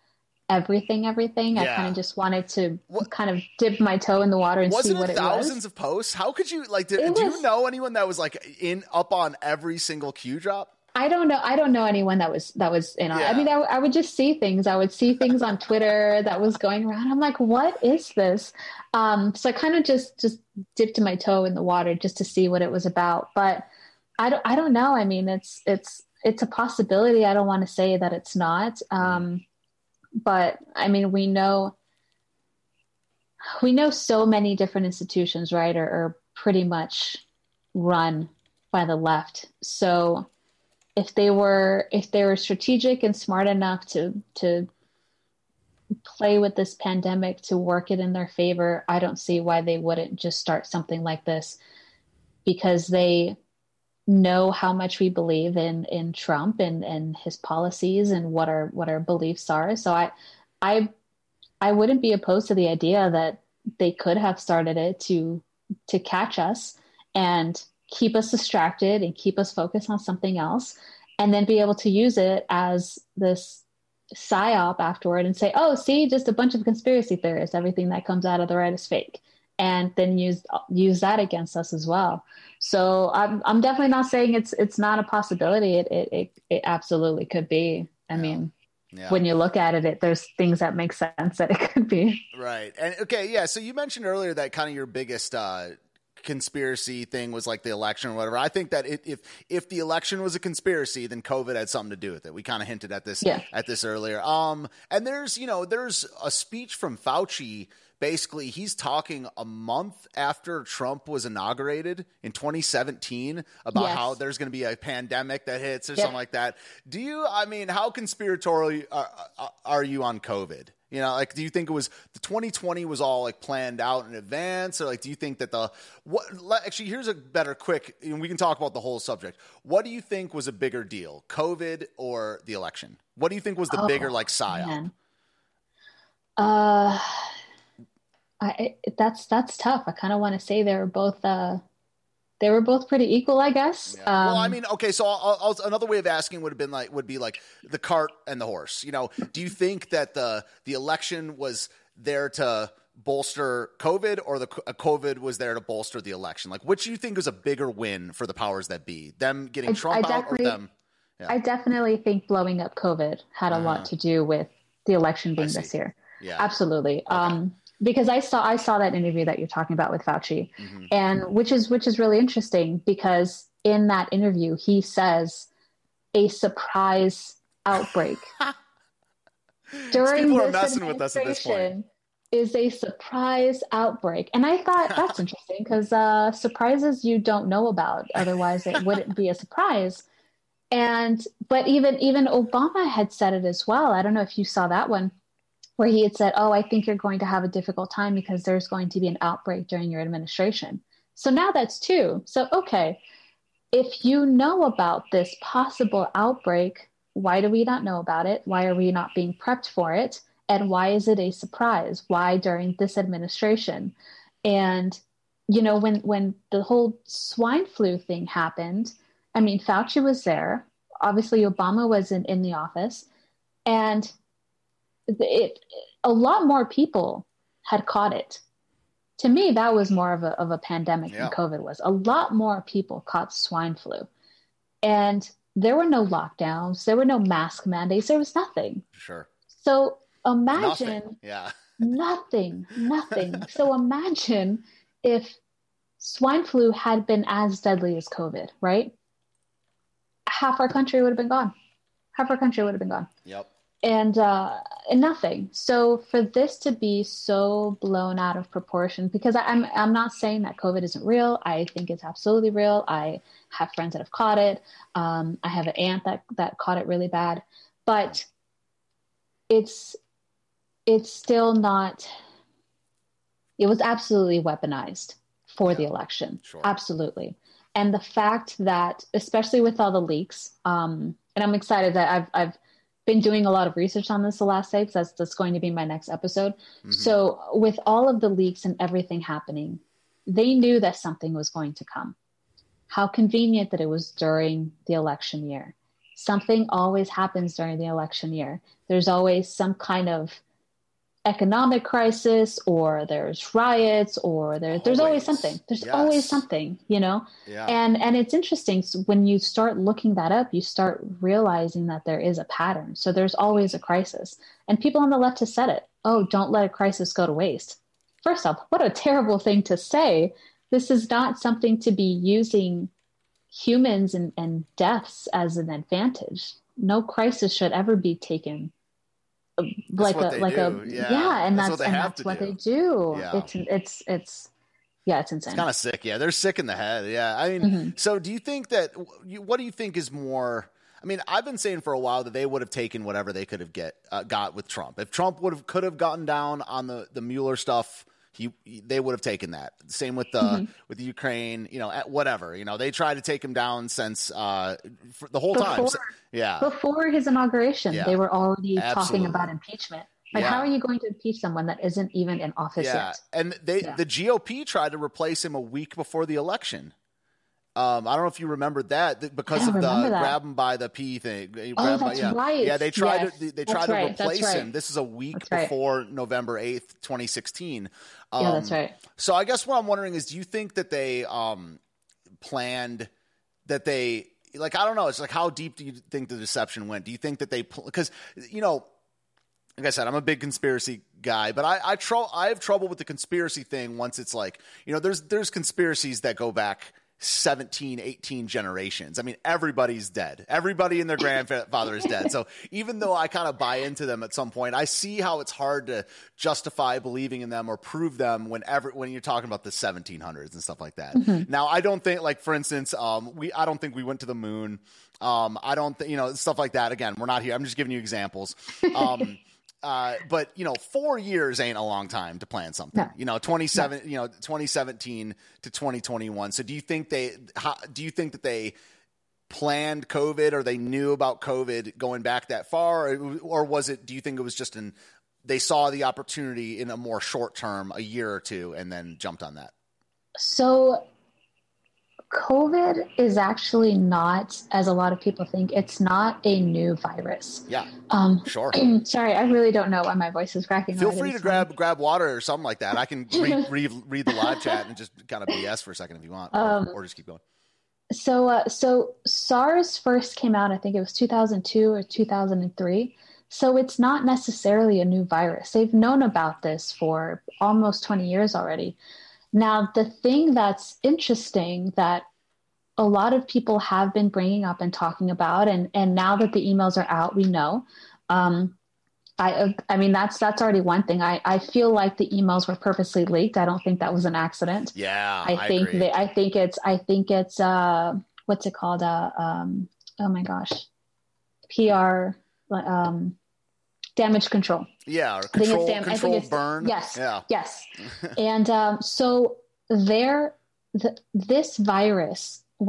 everything, everything. Yeah. I kind of just wanted to what? kind of dip my toe in the water and Wasn't see what it was. Thousands of posts. How could you like? Did, do you know anyone that was like in up on every single Q drop? I don't know. I don't know anyone that was that was in on. Yeah. I mean, I, I, would just see things. I would see things on Twitter that was going around. I'm like, what is this? Um, so I kind of just just dipped my toe in the water just to see what it was about. But I don't. I don't know. I mean, it's it's it's a possibility. I don't want to say that it's not. Um, but I mean, we know we know so many different institutions, right, are, are pretty much run by the left. So if they were if they were strategic and smart enough to to play with this pandemic to work it in their favor, I don't see why they wouldn't just start something like this because they know how much we believe in in Trump and and his policies and what our what our beliefs are. So I I I wouldn't be opposed to the idea that they could have started it to to catch us and keep us distracted and keep us focused on something else and then be able to use it as this psyop afterward and say, oh, see, just a bunch of conspiracy theorists. Everything that comes out of the right is fake and then use use that against us as well. So I'm I'm definitely not saying it's it's not a possibility. It it it, it absolutely could be. I yeah. mean, yeah. when you look at it, it, there's things that make sense that it could be. Right. And okay, yeah. So you mentioned earlier that kind of your biggest uh, conspiracy thing was like the election or whatever. I think that it, if if the election was a conspiracy, then COVID had something to do with it. We kind of hinted at this yeah. at this earlier. Um, and there's you know there's a speech from Fauci basically he's talking a month after Trump was inaugurated in 2017 about yes. how there's going to be a pandemic that hits or yep. something like that. Do you, I mean, how conspiratorial are, are you on COVID? You know, like, do you think it was the 2020 was all like planned out in advance, or like, do you think that the what? Actually, here's a better quick, and we can talk about the whole subject. What do you think was a bigger deal, COVID or the election? What do you think was the oh, bigger like psyop? Man. Uh, I, that's that's tough. I kind of want to say they were both uh, they were both pretty equal, I guess. Yeah. Um, well, I mean, okay, so I'll, I'll, another way of asking would have been like would be like the cart and the horse. You know, do you think that the the election was there to bolster COVID, or the COVID was there to bolster the election? Like, which do you think was a bigger win for the powers that be? Them getting I, Trump I out, or them? Yeah. I definitely think blowing up COVID had a uh-huh. lot to do with the election being this year. Yeah, absolutely. Okay. Um, because I saw I saw that interview that you're talking about with Fauci, mm-hmm. and which is which is really interesting because in that interview he says a surprise outbreak during people are messing with us at this point. Is a surprise outbreak, and I thought that's interesting because uh, surprises you don't know about, otherwise it wouldn't be a surprise. And but even even Obama had said it as well. I don't know if you saw that one where he had said, Oh, I think you're going to have a difficult time because there's going to be an outbreak during your administration. So now that's two. So, okay, if you know about this possible outbreak, why do we not know about it? Why are we not being prepped for it? And why is it a surprise? Why during this administration? And, you know, when, when the whole swine flu thing happened, I mean, Fauci was there. Obviously, Obama was in, in the office. And it, a lot more people had caught it. To me, that was more of a, of a pandemic yeah. than COVID was. A lot more people caught swine flu. And there were no lockdowns, there were no mask mandates, there was nothing. Sure. So imagine nothing. yeah. nothing, nothing. so imagine if swine flu had been as deadly as COVID, right? Half our country would have been gone. Half our country would have been gone. Yep and uh, and nothing. So for this to be so blown out of proportion, because I, am I'm, I'm not saying that COVID isn't real. I think it's absolutely real. I have friends that have caught it. Um, I have an aunt that that caught it really bad, but it's it's still not. It was absolutely weaponized for yeah, the election. Sure. Absolutely. And the fact that, especially with all the leaks, um, and I'm excited that I've I've been doing a lot of research on this the last day because that's, that's going to be my next episode. Mm-hmm. So, with all of the leaks and everything happening, they knew that something was going to come. How convenient that it was during the election year. Something always happens during the election year. There's always some kind of economic crisis or there's riots or there, there's always something. There's yes. always something you know? Yeah. and and it's interesting so when you start looking that up you start realizing that there is a pattern. So there's always a crisis. And people on the left have said it. Oh don't let a crisis go to waste. First off what a terrible thing to say. This is not something to be using humans and, and deaths as an advantage. No crisis should ever be taken like a like do. a yeah, yeah and that's, that's and that's what do. they do yeah. it's it's it's yeah it's insane it's kind of sick yeah they're sick in the head yeah i mean mm-hmm. so do you think that what do you think is more I mean, I've been saying for a while that they would have taken whatever they could have get uh, got with Trump. If Trump would have could have gotten down on the the Mueller stuff, he, they would have taken that. Same with the mm-hmm. with the Ukraine, you know, whatever. You know, they tried to take him down since uh, the whole before, time. Yeah, before his inauguration, yeah. they were already Absolutely. talking about impeachment. Like, yeah. how are you going to impeach someone that isn't even in office yeah. yet? And they, yeah. the GOP tried to replace him a week before the election. Um, I don't know if you remember that because of the that. grab him by the P thing. Oh, that's yeah. right. Yeah, they tried yes. to they tried to right. replace right. him. This is a week that's before. November eighth, twenty sixteen. Um, yeah, that's right. So I guess what I'm wondering is, do you think that they um, planned that they like? I don't know. It's like how deep do you think the deception went? Do you think that they because you know like I said, I'm a big conspiracy guy, but I I, tr- I have trouble with the conspiracy thing once it's like you know there's there's conspiracies that go back 17, 18 generations. I mean, everybody's dead. Everybody and their grandfather is dead. So even though I kind of buy into them at some point, I see how it's hard to justify believing in them or prove them whenever when you're talking about the 1700s and stuff like that. Mm-hmm. Now, I don't think, like for instance, um, we I don't think we went to the moon. Um, I don't think you know stuff like that. Again, we're not here. I'm just giving you examples. Um, uh, but you know, four years ain't a long time to plan something. No. You know, twenty seven, no. you know, twenty seventeen to twenty twenty one. So, do you think they? How, do you think that they planned COVID, or they knew about COVID going back that far, or, or was it? Do you think it was just an they saw the opportunity in a more short term, a year or two, and then jumped on that? So, COVID is actually not, as a lot of people think, it's not a new virus. Yeah. Um, Sure. sorry, I really don't know why my voice is cracking. Feel free to grab grab water or something like that. I can read read, read the live chat and just kind of BS for a second if you want, or, Um, or just keep going. So, uh, so SARS first came out, I think it was 2002 or 2003. So it's not necessarily a new virus. They've known about this for almost 20 years already. Now, the thing that's interesting that a lot of people have been bringing up and talking about, and and now that the emails are out, we know. Um, I I mean that's that's already one thing. I I feel like the emails were purposely leaked. I don't think that was an accident. Yeah, I think agree. that I think it's I think it's uh what's it called uh um oh my gosh PR um damage control yeah, or I think it's control dam- control it's- burn. yes Yeah. yes and um so there th- this virus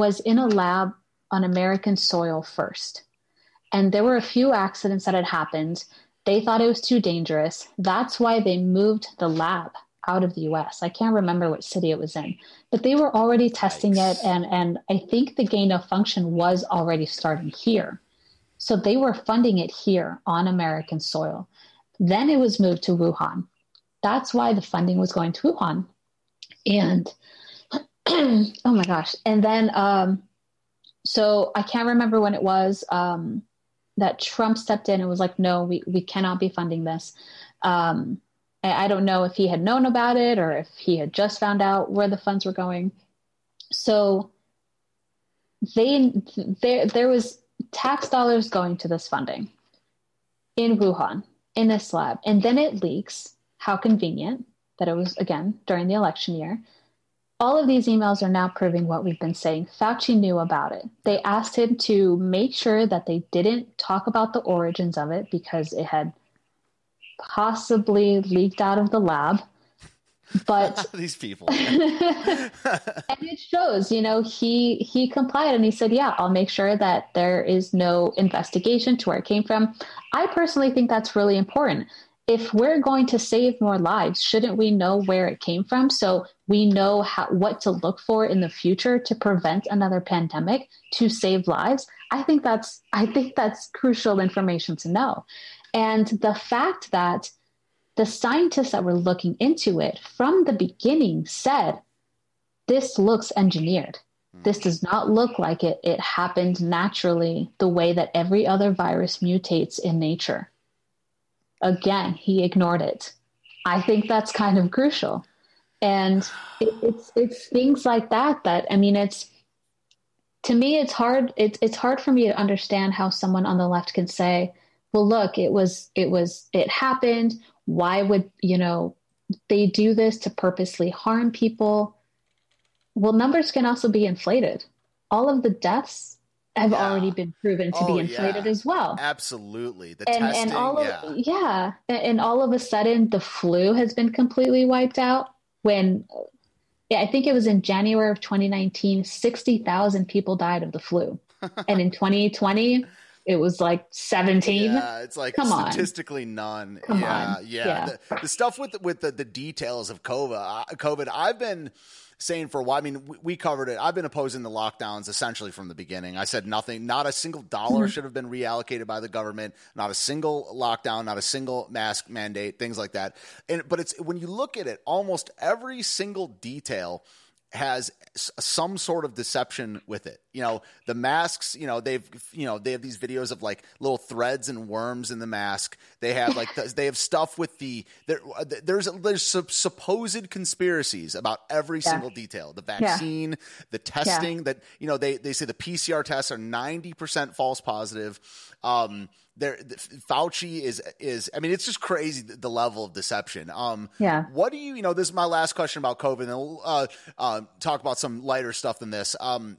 was in a lab on American soil first and there were a few accidents that had happened they thought it was too dangerous that's why they moved the lab out of the US. I can't remember what city it was in, but they were already testing Yikes. it and and I think the gain of function was already starting here. So they were funding it here on American soil. Then it was moved to Wuhan. That's why the funding was going to Wuhan. And oh my gosh. And then um so I can't remember when it was um that Trump stepped in and was like, no, we, we cannot be funding this. Um, I I don't know if he had known about it or if he had just found out where the funds were going. So they there there was tax dollars going to this funding in Wuhan in this lab, and then it leaks. How convenient that it was again during the election year. All of these emails are now proving what we've been saying. Fauci knew about it. They asked him to make sure that they didn't talk about the origins of it because it had possibly leaked out of the lab. But These people. and it shows, you know, he he complied and he said, "Yeah, I'll make sure that there is no investigation to where it came from." I personally think that's really important. If we're going to save more lives, shouldn't we know where it came from so we know how, what to look for in the future to prevent another pandemic to save lives? I think that's I think that's crucial information to know. And the fact that the scientists that were looking into it from the beginning said this looks engineered. Hmm. This does not look like it. It happened naturally the way that every other virus mutates in nature. Again, he ignored it. I think that's kind of crucial. And it, it's it's things like that that I mean it's to me it's hard it's it's hard for me to understand how someone on the left can say, well look, it was it was it happened. Why would, you know, they do this to purposely harm people? Well, numbers can also be inflated. All of the deaths have Yeah. already been proven to Oh, be inflated yeah. as well. Absolutely. The And, testing. and all of yeah. yeah, and, all of a sudden the flu has been completely wiped out. When yeah, I think it was in January of 2019, 60,000 people died of the flu, and in 2020 it was like 17. Yeah, it's like Come on. statistically none. Come yeah, on. yeah. Yeah. The, the stuff with with the, the details of COVID, uh, COVID. I've been saying for a while. I mean, we, we covered it. I've been opposing the lockdowns essentially from the beginning. I said nothing. Not a single dollar Mm-hmm. should have been reallocated by the government. Not a single lockdown. Not a single mask mandate. Things like that. And but it's when you look at it, almost every single detail has some sort of deception with it. You know, the masks, you know, they've, you know, they have these videos of like little threads and worms in the mask. They have like, the, they have stuff with the, there, there's, there's sup- supposed conspiracies about every Yeah. single detail. The vaccine, the testing that, you know, they, they say the PCR tests are 90% false positive. Um, there, the, Fauci is, is, I mean, it's just crazy the, the level of deception. Um, Yeah. what do you, you know, this is my last question about COVID, and we'll uh, uh, talk about some lighter stuff than this. Um,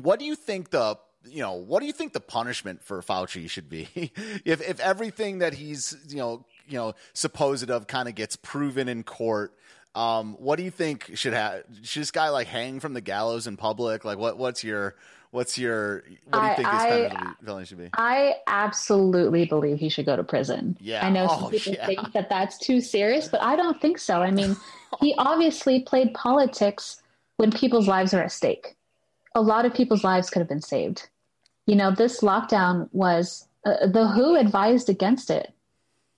what do you think the, you know, what do you think the punishment for Fauci should be? if if everything that he's, you know, you know, supposed of kind of gets proven in court, um, what do you think should have? Should this guy like hang from the gallows in public? Like, what what's your what's your what do you I- think his penalty, penalty should be? I absolutely believe he should go to prison. Yeah. I know Oh, some people yeah. think that that's too serious, but I don't think so. I mean, he obviously played politics when people's lives are at stake. a lot of people's lives could have been saved. You know, this lockdown was uh, the WHO advised against it,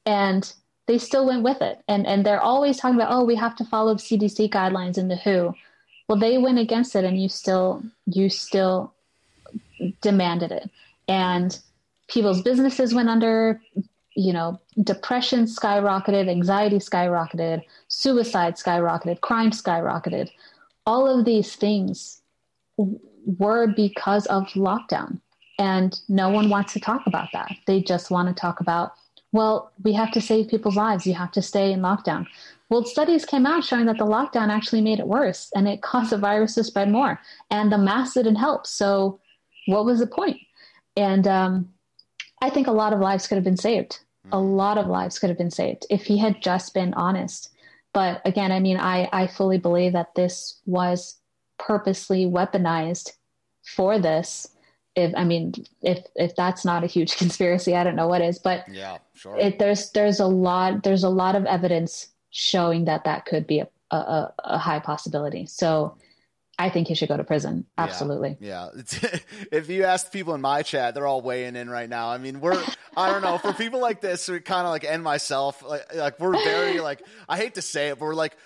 and they still went with it. And and they're always talking about, oh, we have to follow CDC guidelines and the WHO. Well, they went against it, and you still you still demanded it, and people's businesses went under. You know, depression skyrocketed, anxiety skyrocketed, suicide skyrocketed, crime skyrocketed. All of these things were because of lockdown. And no one wants to talk about that. They just want to talk about, well, we have to save people's lives. You have to stay in lockdown. Well, studies came out showing that the lockdown actually made it worse and it caused the virus to spread more. And the mask didn't help. So, what was the point? And um, I think a lot of lives could have been saved. A mm-hmm. lot of lives could have been saved if he had just been honest. But again, I mean, I, I fully believe that this was purposely weaponized for this if I mean if if that's not a huge conspiracy, I don't know what is. But yeah, sure. It, there's there's a lot there's a lot of evidence showing that that could be a, a, a high possibility. So I think he should go to prison. Absolutely. Yeah. yeah. if you ask people in my chat, they're all weighing in right now. I mean, we're, I don't know, for people like this, we kind of like, and myself, like, like we're very like, I hate to say it, but we're like,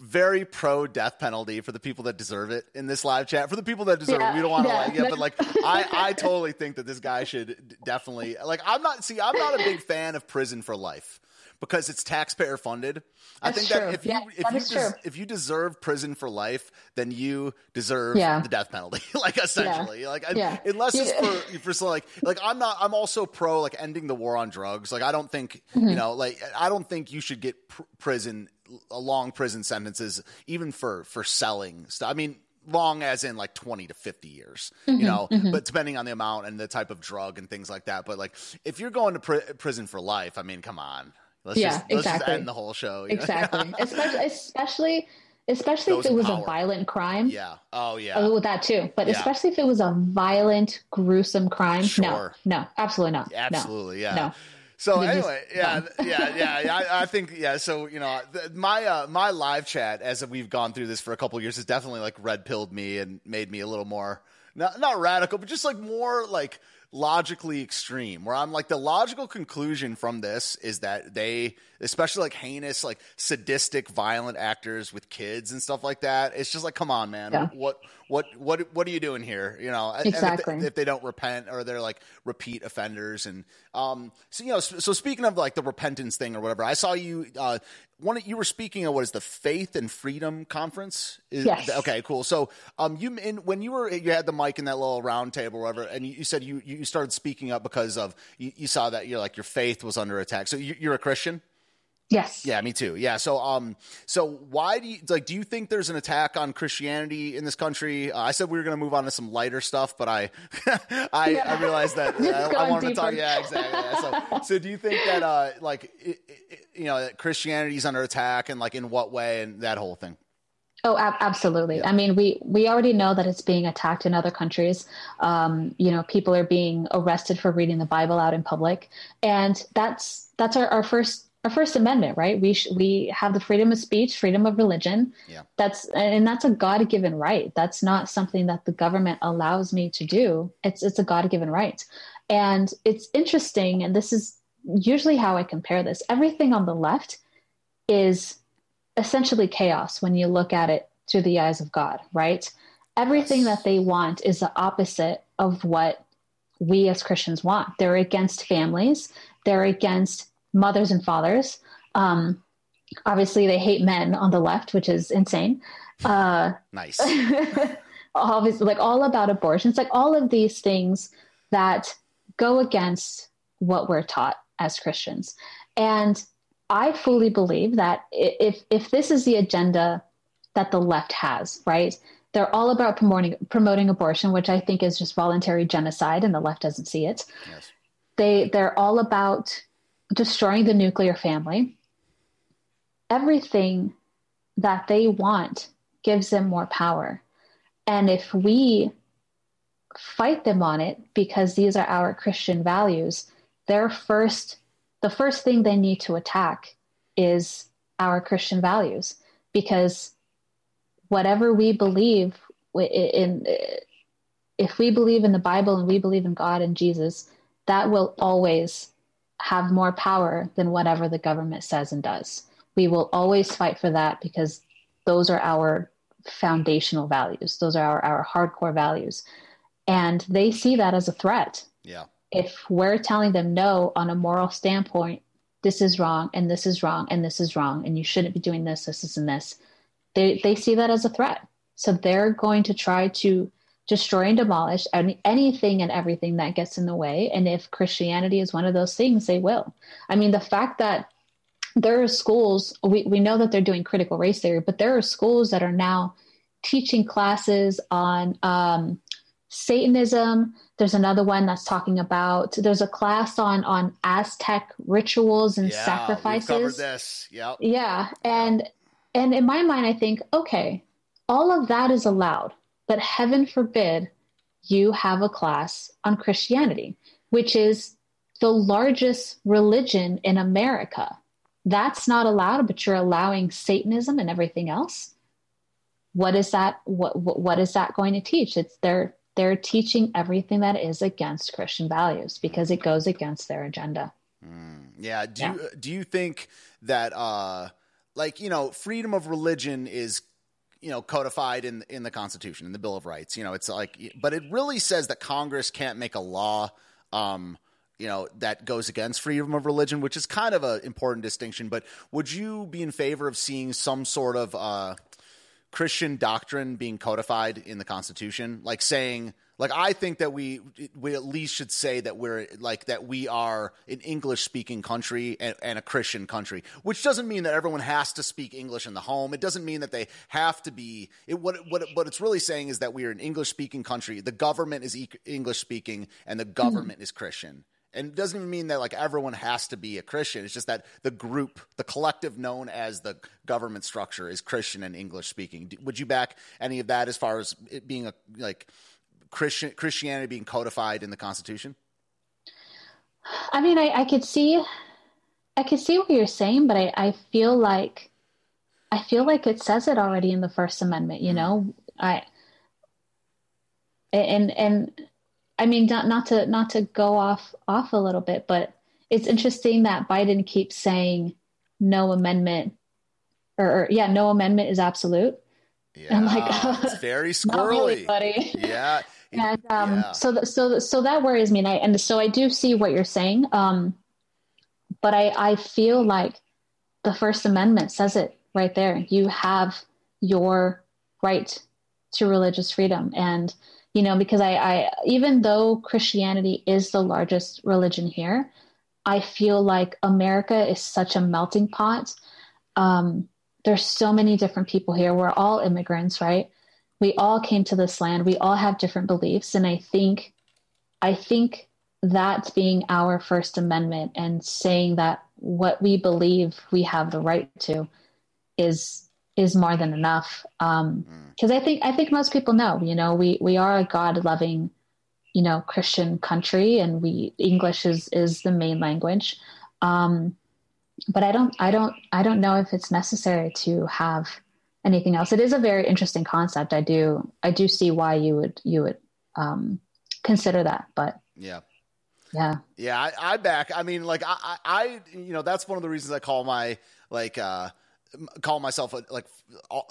very pro death penalty for the people that deserve it in this live chat. For the people that deserve yeah, it, we don't want to yeah. like it, but like I, I totally think that this guy should definitely like. I'm not see. I'm not a big fan of prison for life because it's taxpayer funded. I think true. that if you if you des- if you deserve prison for life, then you deserve yeah. the death penalty. like essentially, yeah. like I, unless it's for for like like I'm not. I'm also pro like ending the war on drugs. Like I don't think mm-hmm. you know like I don't think you should get pr- prison long prison sentences even for for selling stuff. I mean, long as in like 20 to 50 years mm-hmm, you know mm-hmm. but depending on the amount and the type of drug and things like that but like if you're going to pr- prison for life i mean come on let's yeah, just let's exactly. just end the whole show exactly especially especially especially Those if it was power. a violent crime yeah oh yeah oh that too but yeah. especially if it was a violent gruesome crime sure. no no absolutely not absolutely no. yeah no so anyway, yeah, yeah, yeah, yeah. I, I, think yeah. So you know, my uh, my live chat as we've gone through this for a couple years has definitely like red pilled me and made me a little more not not radical, but just like more like logically extreme where i'm like the logical conclusion from this is that they especially like heinous like sadistic violent actors with kids and stuff like that. It's just like come on man. Yeah. what what what what are you doing here? You know exactly. if they, if, they, don't repent or they're like repeat offenders and um so you know so, so speaking of like the repentance thing or whatever i saw you uh one you were speaking of what is the faith and freedom conference? Is, yes. okay cool. So um you in when you were you had the mic in that little round table or whatever and you, you said you you started speaking up because of you, you, saw that you're like your faith was under attack. So you, you're a christian Yes. Yeah, me too. Yeah. So, um, so why do you like? Do you think there's an attack on Christianity in this country? Uh, I said we were going to move on to some lighter stuff, but I, I, yeah. I, realized that uh, I, I wanted deeper. to talk. Yeah, exactly. Yeah. So, so do you think that, uh, like, it, it, you know, that is under attack, and like in what way, and that whole thing? Oh, ab- absolutely. Yeah. I mean, we we already know that it's being attacked in other countries. Um, you know, people are being arrested for reading the Bible out in public, and that's that's our, our first our First Amendment, right? We sh- we have the freedom of speech, freedom of religion. Yeah. That's and that's a God given right. That's not something that the government allows me to do. It's it's a God given right, and it's interesting. And this is usually how I compare this. Everything on the left is essentially chaos when you look at it through the eyes of God, right? Everything yes. that they want is the opposite of what we as Christians want. They're against families. They're against mothers and fathers. Um, obviously, they hate men on the left, which is insane. Uh, nice. obviously, like all about abortions, like all of these things that go against what we're taught as Christians. And I fully believe that if if this is the agenda that the left has, right? They're all about promoting promoting abortion, which I think is just voluntary genocide, and the left doesn't see it. Yes. They they're all about destroying the nuclear family, everything that they want gives them more power. And if we fight them on it because these are our Christian values, their first the first thing they need to attack is our Christian values because whatever we believe in if we believe in the Bible and we believe in God and Jesus, that will always have more power than whatever the government says and does. We will always fight for that because those are our foundational values. Those are our, our hardcore values. And they see that as a threat. Yeah. If we're telling them no on a moral standpoint, this is wrong and this is wrong and this is wrong and you shouldn't be doing this, this, this, and this, they, they see that as a threat. So they're going to try to destroy and demolish any, anything and everything that gets in the way. And if Christianity is one of those things, they will. I mean, the fact that there are schools, we, we know that they're doing critical race theory, but there are schools that are now teaching classes on um, Satanism. There's another one that's talking about. There's a class on on Aztec rituals and yeah, sacrifices. Covered this. Yep. Yeah, and and in my mind, I think okay, all of that is allowed, but heaven forbid you have a class on Christianity, which is the largest religion in America. That's not allowed, but you're allowing Satanism and everything else. What is that? What, what, what is that going to teach? It's they're they're teaching everything that is against Christian values because it goes against their agenda. Mm, yeah. Do Yeah. you do you think that uh like you know freedom of religion is you know codified in in the Constitution in the Bill of Rights? You know it's like but it really says that Congress can't make a law. Um, you know that goes against freedom of religion, which is kind of an important distinction. But would you be in favor of seeing some sort of uh, Christian doctrine being codified in the Constitution, like saying, like I think that we we at least should say that we're like that we are an English speaking country and, and a Christian country, which doesn't mean that everyone has to speak English in the home. It doesn't mean that they have to be. It, what what what it's really saying is that we are an English speaking country. The government is e- English speaking, and the government is Christian. And it doesn't even mean that like everyone has to be a Christian. It's just that the group, the collective known as the government structure is Christian and English speaking. Would you back any of that as far as it being a like Christian Christianity being codified in the Constitution? I mean, I, I could see, I could see what you're saying, but I, I feel like, I feel like it says it already in the First Amendment. You mm-hmm. know, I, and and I mean, not not to not to go off off a little bit, but it's interesting that Biden keeps saying no amendment, or, or yeah, no amendment is absolute. Yeah, I'm like, it's very Not really, squirrely. buddy. yeah, and um, Yeah. so th- so th- so that worries me and I and so I do see what you're saying um, but I I feel like the First Amendment says it right there. You have your right to religious freedom and you know because I, I even though Christianity is the largest religion here I feel like America is such a melting pot. Um, there's so many different people here. We're all immigrants right we all came to this land. We all have different beliefs. And i think i think that being our first amendment and saying that what we believe we have the right to is is more than enough. Um because i think i think most people know you know we we are a god loving you know christian country and we english is is the main language. Um but i don't i don't i don't know if it's necessary to have anything else. It is a very interesting concept. I do I do see why you would you would um, consider that, but yeah. yeah, Yeah, I, I back. I mean, like I, I, you know, that's one of the reasons I call my like uh call myself a, like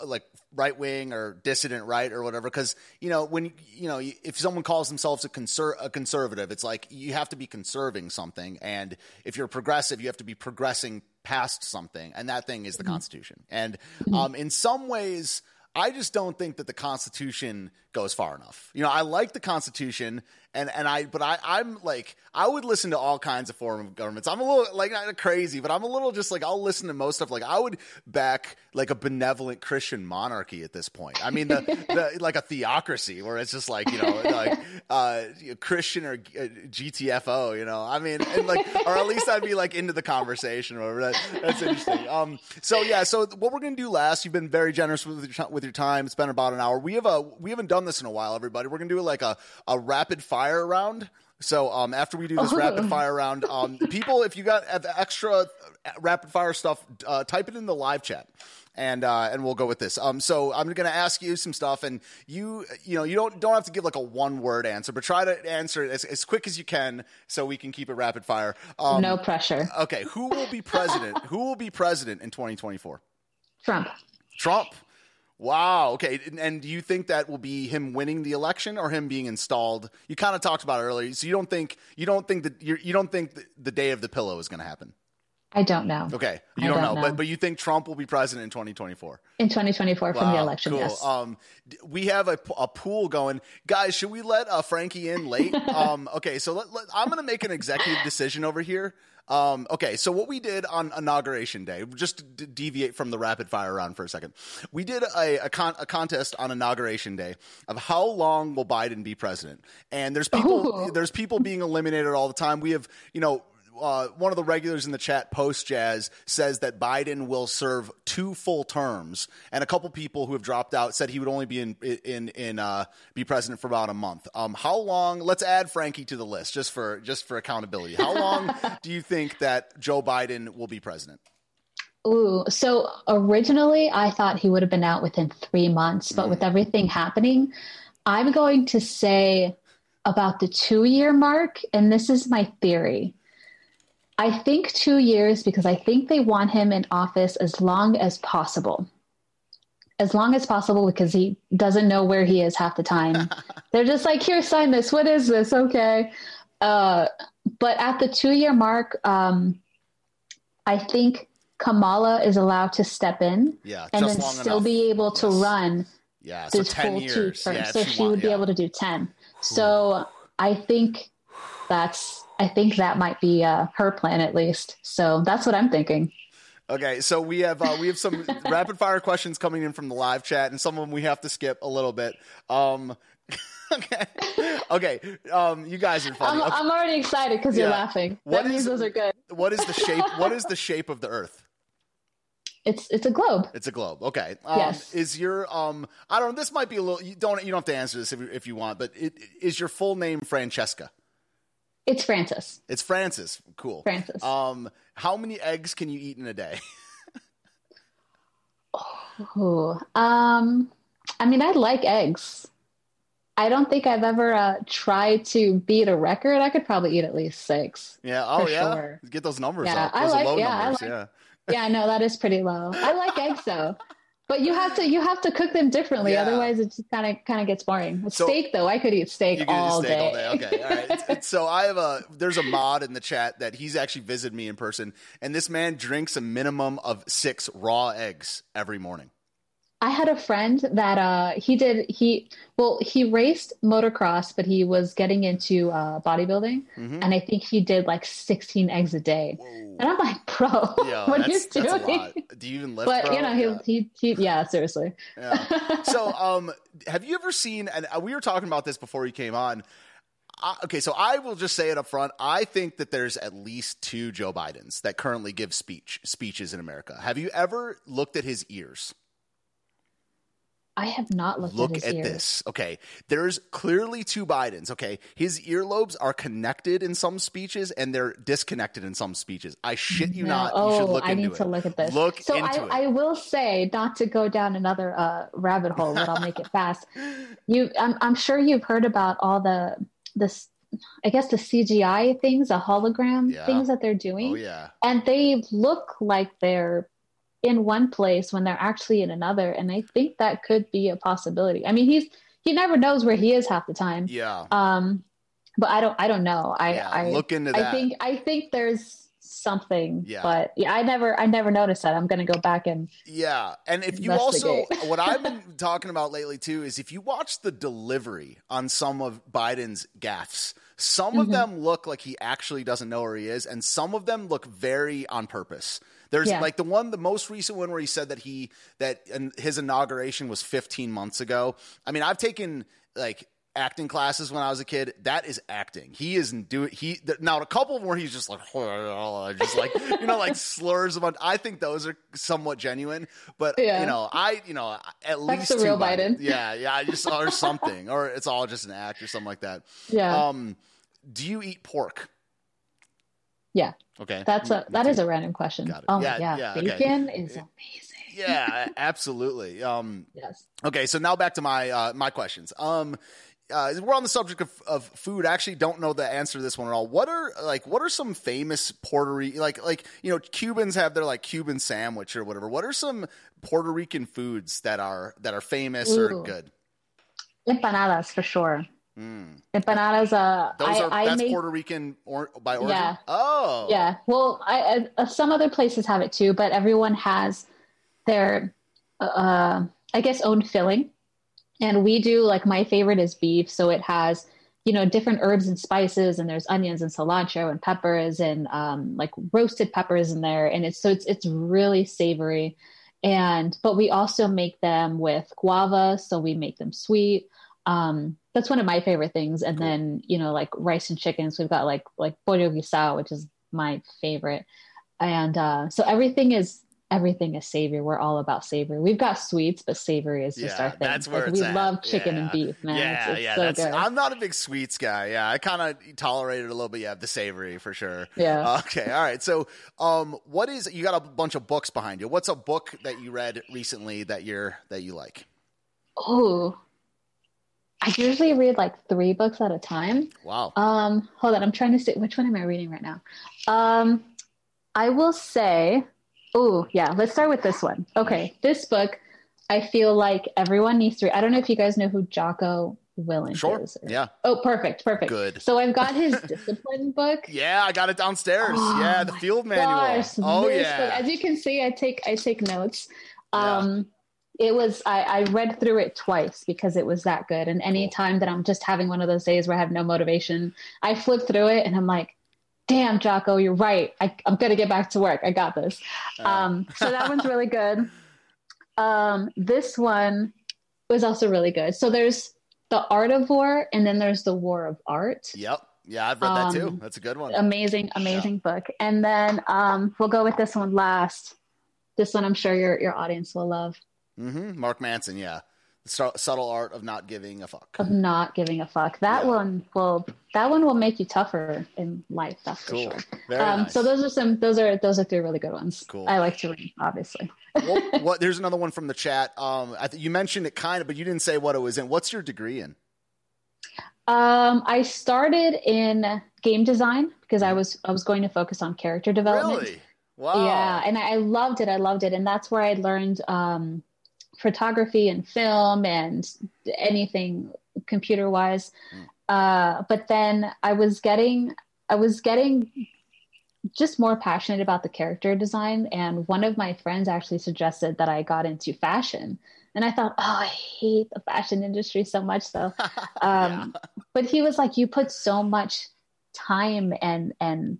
like right wing or dissident right or whatever. Because you know when you know if someone calls themselves a conser- a conservative, it's like you have to be conserving something, and if you're progressive, you have to be progressing past something, and that thing is the Constitution. And um, in some ways. I just don't think that the Constitution goes far enough. You know, I like the Constitution, and and I, but I, I'm like, I would listen to all kinds of form of governments. I'm a little like not crazy, but I'm a little just like I'll listen to most stuff. Like I would back like a benevolent Christian monarchy at this point. I mean, the, the like a theocracy where it's just like you know, like uh, Christian or uh, GTFO. You know, I mean, and like, or at least I'd be like into the conversation or whatever. That, that's interesting. Um, so yeah, so what we're gonna do last? You've been very generous with your, with your time. It's been about an hour. We have a we haven't done this in a while, everybody. We're gonna do like a a rapid fire round. So um, after we do this oh. rapid fire round, um, people, if you got extra uh, rapid fire stuff, uh, type it in the live chat and uh, and we'll go with this. Um, so I'm going to ask you some stuff, and you you know you don't don't have to give like a one word answer, but try to answer it as, as quick as you can, so we can keep it rapid fire. Um, no pressure. Okay, who will be president? who will be president in 2024? Trump. Trump. Wow. Okay. And do you think that will be him winning the election or him being installed? You kind of talked about it earlier. So you don't think you don't think that you're, you don't think the day of the pillow is going to happen? I don't know. Okay, you don't, don't know, know, but but you think Trump will be president in 2024? In 2024 wow, from the election, cool. yes. Um, we have a, a pool going, guys. Should we let uh, Frankie in late? um, okay, so let, let, I'm going to make an executive decision over here. Um, okay, so what we did on inauguration day, just to deviate from the rapid fire round for a second, we did a, a, con- a, contest on inauguration day of how long will Biden be president, and there's people Ooh. there's people being eliminated all the time. We have you know uh, one of the regulars in the chat, post Jazz, says that Biden will serve two full terms, and a couple people who have dropped out said he would only be in in in uh, be president for about a month. Um, how long? Let's add Frankie to the list just for just for accountability. How long do you think that Joe Biden will be president? Ooh, so originally I thought he would have been out within three months, but mm. with everything happening, I'm going to say about the two year mark, and this is my theory. I think two years because I think they want him in office as long as possible. As long as possible because he doesn't know where he is half the time. They're just like, here, sign this. What is this? Okay. Uh, but at the two year mark, um, I think Kamala is allowed to step in yeah, and then still enough. be able to yes. run yeah, so full years. two terms. Yeah, so she, want, would be able to do 10. So I think that's I think that might be uh, her plan at least. So that's what I'm thinking. Okay, so we have uh, we have some rapid fire questions coming in from the live chat, and some of them we have to skip a little bit. Um, okay, okay, um, you guys are funny. I'm, okay. I'm already excited because yeah. you're laughing. What that is, means those are good. What is the shape? what is the shape of the Earth? It's it's a globe. It's a globe. Okay. Um, yes. Is your um? I don't. know. This might be a little. You don't. You don't have to answer this if you, if you want. But it, is your full name Francesca? It's Francis. It's Francis. Cool. Francis. Um, how many eggs can you eat in a day? oh, um, I mean, I like eggs. I don't think I've ever uh, tried to beat a record. I could probably eat at least six. Yeah. Oh, yeah. Sure. Get those numbers yeah, up. Those I like. yeah, numbers. I like, yeah. yeah. No, that is pretty low. I like eggs though. But you have to you have to cook them differently, yeah. otherwise it just kind of kind of gets boring. So, steak though, I could eat steak, all, steak day. all day. Okay, all right. so I have a there's a mod in the chat that he's actually visited me in person, and this man drinks a minimum of six raw eggs every morning. I had a friend that uh, he did he well he raced motocross, but he was getting into uh, bodybuilding, mm-hmm. and I think he did like 16 eggs a day. Whoa. And I'm like, bro, Yo, what are you doing? Do you even lift? But bro? you know, he, yeah. he, he yeah, seriously. Yeah. So, um, have you ever seen? And uh, we were talking about this before you came on. I, okay, so I will just say it up front. I think that there's at least two Joe Bidens that currently give speech speeches in America. Have you ever looked at his ears? I have not looked at this. Look at, at this. Okay. There's clearly two Bidens. Okay. His earlobes are connected in some speeches and they're disconnected in some speeches. I shit you no. not. Oh, you should look I into need to look at this. Look so into I, it. I will say, not to go down another uh, rabbit hole, but I'll make it fast. You, I'm, I'm sure you've heard about all the this I guess the CGI things, the hologram yeah. things that they're doing. Oh yeah. And they look like they're in one place when they're actually in another and i think that could be a possibility. I mean he's he never knows where he is half the time. Yeah. Um but i don't i don't know. I yeah, i look into that. i think i think there's something yeah. but yeah i never i never noticed that. I'm gonna go back and yeah and if you also what i've been talking about lately too is if you watch the delivery on some of biden's gaffes some mm-hmm. of them look like he actually doesn't know where he is and some of them look very on purpose there's yeah. like the one, the most recent one where he said that he that his inauguration was 15 months ago. I mean, I've taken like acting classes when I was a kid. That is acting. He isn't doing he now a couple more. he's just like just like you know like slurs about. I think those are somewhat genuine, but yeah. you know I you know at That's least the real Biden. Yeah, yeah, I just or something or it's all just an act or something like that. Yeah. Um, do you eat pork? Yeah. Okay. That's a that is a random question. Oh Yeah, yeah, yeah, okay. bacon is amazing. yeah, absolutely. Um, Yes. okay, so now back to my uh, my questions. Um, uh, we're on the subject of, of food. I actually don't know the answer to this one at all. What are like what are some famous Puerto Rican like like you know Cubans have their like Cuban sandwich or whatever. What are some Puerto Rican foods that are that are famous or good? Empanadas for sure. Mm. Empanadas. Uh, Those I, are I that's make, Puerto Rican or by origin. Yeah. Oh, Yeah. Well, I, uh, some other places have it too, but everyone has their, uh, I guess, own filling. And we do like my favorite is beef, so it has you know different herbs and spices, and there's onions and cilantro and peppers and um, like roasted peppers in there, and it's so it's it's really savory. And but we also make them with guava, so we make them sweet. Um, that's one of my favorite things. And Cool. then you know like rice and chickens, we've got like like pollo guisado, which is my favorite. And uh, so everything is everything is savory. We're all about savory. We've got sweets, but savory is just Yeah, our thing. that's where Like, we at. love chicken Yeah. and beef, man. Yeah, it's, it's yeah. so that's, good. I'm not a big sweets guy. Yeah, I kind of tolerate it a little bit. Yeah, the savory for sure. yeah. Okay, all right. So, um, what is you got a bunch of books behind you? What's a book that you read recently that you're that you like? oh, I usually read like three books at a time. Wow. Um, hold on, I'm trying to see which one am I reading right now. Um, I will say, oh yeah, let's start with this one. Okay, this book, I feel like everyone needs to. Read. I don't know if you guys know who Jocko Willink Sure. is. or- Yeah. Oh, perfect, perfect. Good. So I've got his discipline book. Yeah, I got it downstairs. Oh yeah, the field manual. Gosh, oh yeah. book- as you can see, I take I take notes. Yeah. Um, it was I, I read through it twice because it was that good. And any time that I'm just having one of those days where I have no motivation, I flip through it and I'm like, "Damn, Jocko, you're right. I, I'm gonna get back to work. I got this." Uh, Um, so that one's really good. Um, this one was also really good. So there's the Art of War, and then there's the War of Art yep. Yeah, I've read that too. um, That's a good one. amazing amazing book and then um we'll go with this one last this one i'm sure your your audience will love hmm Mark Manson. Yeah, the subtle art of not giving a fuck. of not giving a fuck that Yeah. one will that one will make you tougher in life that's Cool. for sure um nice. so those are some those are those are three really good ones Cool. i like to read obviously well, what, there's another one from the chat. Um, I th- you mentioned it kind of, but you didn't say what it was in. What's your degree in? um i started in game design because i was i was going to focus on character development Really? Wow. Yeah, and I I loved it. I loved it, and that's where I learned um, photography and film and anything computer wise. Mm. Uh, but then I was getting, I was getting just more passionate about the character design, and one of my friends actually suggested that I got into fashion, and I thought, oh, I hate the fashion industry so much, though. Um, but he was like, you put so much time and and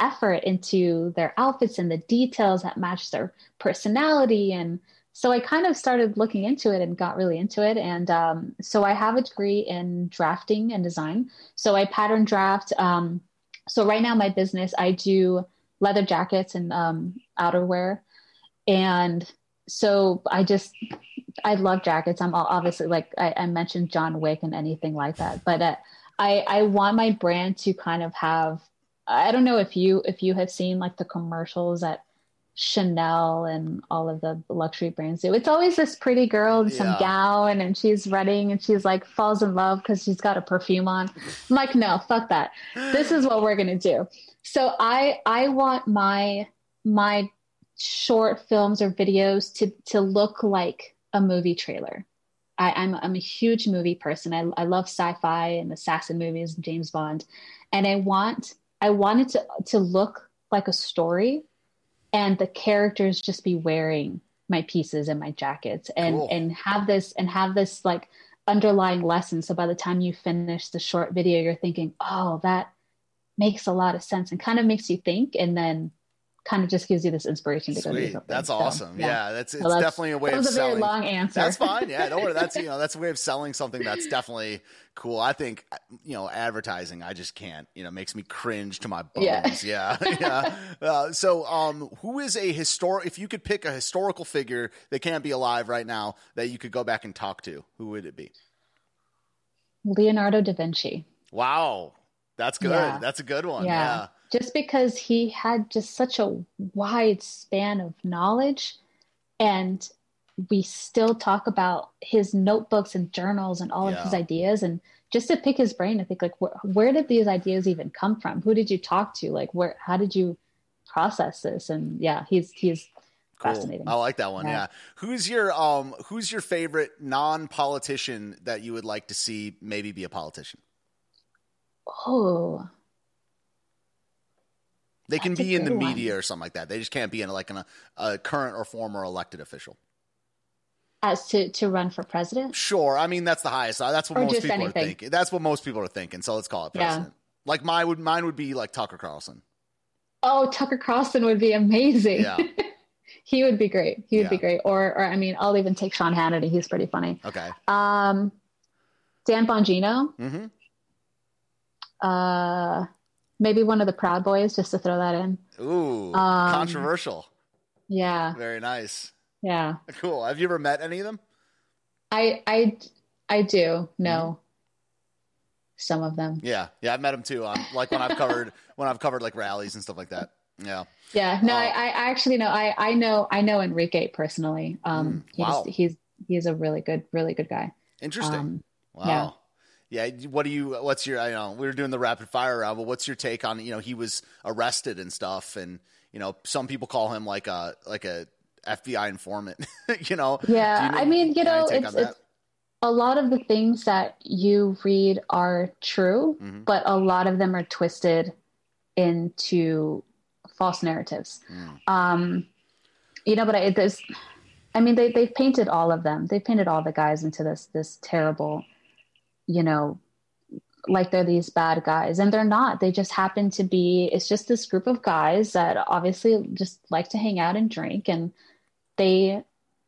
effort into their outfits and the details that match their personality and so i kind of started looking into it and got really into it. And um, so i have a degree in drafting and design. So i pattern draft um, so right now my business i do leather jackets and um, outerwear. And so i just i love jackets. I'm obviously like i, I mentioned john wick and anything like that. But uh, I, I want my brand to kind of have I don't know if you if you have seen like the commercials that Chanel and all of the luxury brands do. It's always this pretty girl in some Yeah. gown and she's running and she's like falls in love because she's got a perfume on. I'm like, no, fuck that. This is what we're gonna do. So I I want my my short films or videos to to look like a movie trailer. I, I'm I'm a huge movie person. I I love sci-fi and assassin movies, and James Bond, and I want I want it to to look like a story, and the characters just be wearing my pieces and my jackets, and Cool. and have this and have this like underlying lesson. So by the time you finish the short video, you're thinking, oh, that makes a lot of sense, and kind of makes you think, and then kind of just gives you this inspiration to go do something. That's So, awesome. Yeah, that's it's So that's- definitely a way That of was a very selling. long answer. That's fine. Yeah, don't worry. That's you know that's a way of selling something that's definitely cool. I think you know advertising. I just can't. You know, makes me cringe to my bones. Yeah. Yeah, yeah. Uh, so, um, who is a historic? If you could pick a historical figure that can't be alive right now that you could go back and talk to, who would it be? Leonardo da Vinci. Wow, That's good. Yeah. That's a good one. Yeah. Just because he had just such a wide span of knowledge and we still talk about his notebooks and journals and all yeah. of his ideas and just to pick his brain I think like wh- where did these ideas even come from who did you talk to like where how did you process this and yeah he's he's cool. fascinating i like that one yeah. yeah. who's your um who's your favorite non-politician that you would like to see maybe be a politician oh they can be in the media one. or something like that they just can't be in like an, a current or former elected official as to to run for president? Sure. I mean, that's the highest. Uh, that's what or most people anything. are thinking. That's what most people are thinking. So let's call it president. Yeah. Like mine would mine would be like Tucker Carlson. Oh, Tucker Carlson would be amazing. Yeah. he would be great. He would yeah. be great. Or or I mean, I'll even take Sean Hannity. He's pretty funny. Okay. Um, Dan Bongino. Mm-hmm. Uh, maybe one of the Proud Boys, just to throw that in. Ooh, um, controversial. Yeah. Very nice. Yeah. Cool. Have you ever met any of them? I I I do know mm-hmm. some of them. Yeah, yeah, I've met them too. Um, like when I've covered when I've covered like rallies and stuff like that. Yeah. Yeah. No, uh, I, I actually know. I I know I know Enrique personally. Um, mm, wow. he's he's he's a really good really good guy. Interesting. Um, wow. Yeah. Yeah. What do you? What's your? I know we were doing the rapid fire round, but what's your take on? You know, he was arrested and stuff, and you know, some people call him like a like a FBI informant, you know? Yeah. You know, I mean, you know, it's, it's, a lot of the things that you read are true, mm-hmm. but a lot of them are twisted into false narratives. Mm. Um, you know, but I, there's, I mean, they, they've painted all of them. They've painted all the guys into this, this terrible, you know, like they're these bad guys. And they're not. They just happen to be it's just this group of guys that obviously just like to hang out and drink. And they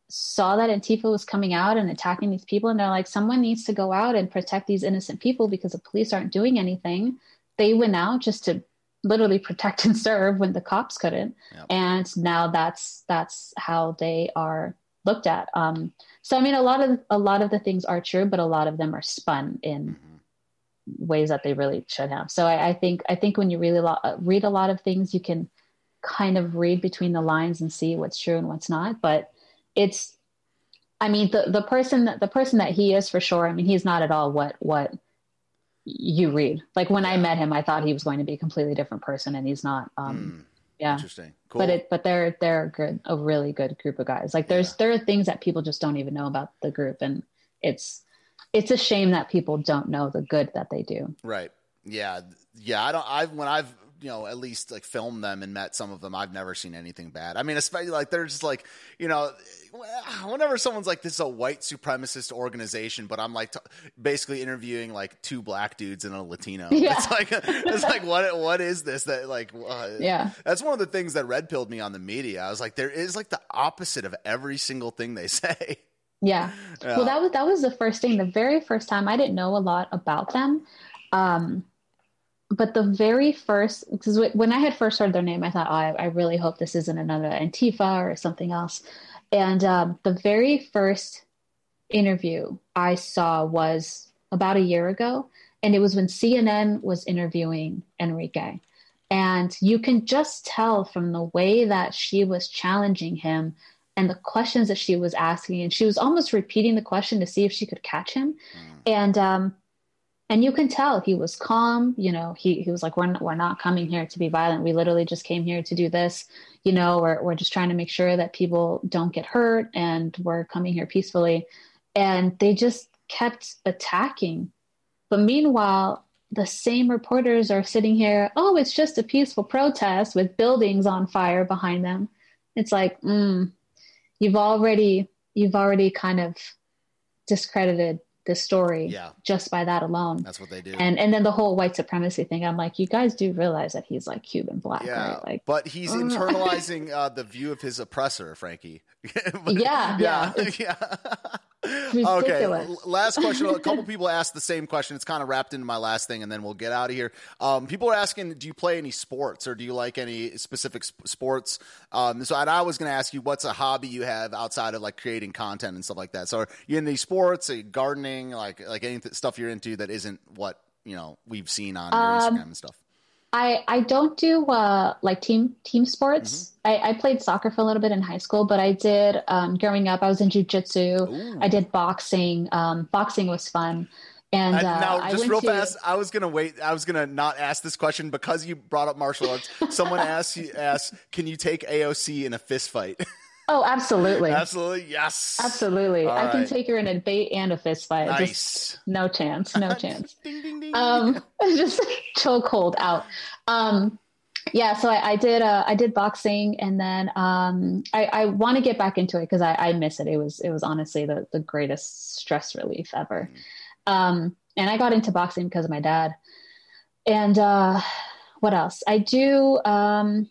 saw that Antifa was coming out and attacking these people, and they're like, someone needs to go out and protect these innocent people because the police aren't doing anything. They went out just to literally protect and serve when the cops couldn't, yep. and now that's that's how they are looked at. Um, so I mean, a lot of a lot of the things are true, but a lot of them are spun in mm-hmm. ways that they really should have. So I, I think I think when you really lo- read a lot of things, you can kind of read between the lines and see what's true and what's not. But it's, I mean, the the person that the person that he is for sure. I mean, he's not at all what what you read. Like when. I met him, I thought he was going to be a completely different person, and he's not. Um, mm, yeah, interesting. Cool. But it, but they're they're good, a really good group of guys. Like there's yeah. there are things that people just don't even know about the group, and it's it's a shame that people don't know the good that they do. Right. Yeah. Yeah. I don't. I've when I've you know at least like filmed them and met some of them i've never seen anything bad i mean especially like they're just like you know whenever someone's like this is a white supremacist organization but i'm like t- basically interviewing like two black dudes and a latino yeah. it's like it's like what what is this that like uh, yeah that's one of the things that red pilled me on the media i was like there is like the opposite of every single thing they say yeah. yeah. Well, that was that was the first thing. The very first time I didn't know a lot about them. Um, but the very first, because when I had first heard their name, I thought, oh, I, I, really hope this isn't another Antifa or something else. And um, the very first interview I saw was about a year ago, and it was when CNN was interviewing Enrique. And you can just tell from the way that she was challenging him and the questions that she was asking, and she was almost repeating the question to see if she could catch him. Mm. And um, and you can tell he was calm you know he, he was like we're not, we're not coming here to be violent. We literally just came here to do this you know we're, we're just trying to make sure that people don't get hurt and we're coming here peacefully. And they just kept attacking. But meanwhile the same reporters are sitting here oh it's just a peaceful protest with buildings on fire behind them. It's like mm, you've already you've already kind of discredited the story yeah. just by that alone. That's what they do. And and then the whole white supremacy thing. I'm like, you guys do realize that he's like Cuban black, yeah, right? Like, but he's internalizing uh, the view of his oppressor, Frankie. but, yeah, yeah, yeah. okay, last question. A couple people asked the same question. It's kind of wrapped into my last thing, and then we'll get out of here. Um, people are asking, do you play any sports, or do you like any specific sp- sports? Um, so, and I was going to ask you, what's a hobby you have outside of like creating content and stuff like that? So, are you in these sports, are like like any th- stuff you're into that isn't what you know we've seen on your Um, Instagram and stuff? I I don't do uh like team team sports. Mm-hmm. I, I played soccer for a little bit in high school, but I did um growing up I was in jujitsu. I did boxing. Um boxing was fun. And uh, now, just real to, fast, I was gonna wait. I was gonna not ask this question because you brought up martial arts. Someone asked, you asked, "Can you take AOC in a fist fight?" Oh, absolutely. Absolutely, yes. Absolutely. All I can take her in a debate and a fist fight. Just no chance. No chance. ding ding ding. um just choke hold out um yeah so i, I did uh i did boxing and then um i i want to get back into it because I, I miss it it was it was honestly the the greatest stress relief ever um and i got into boxing because of my dad and uh what else i do um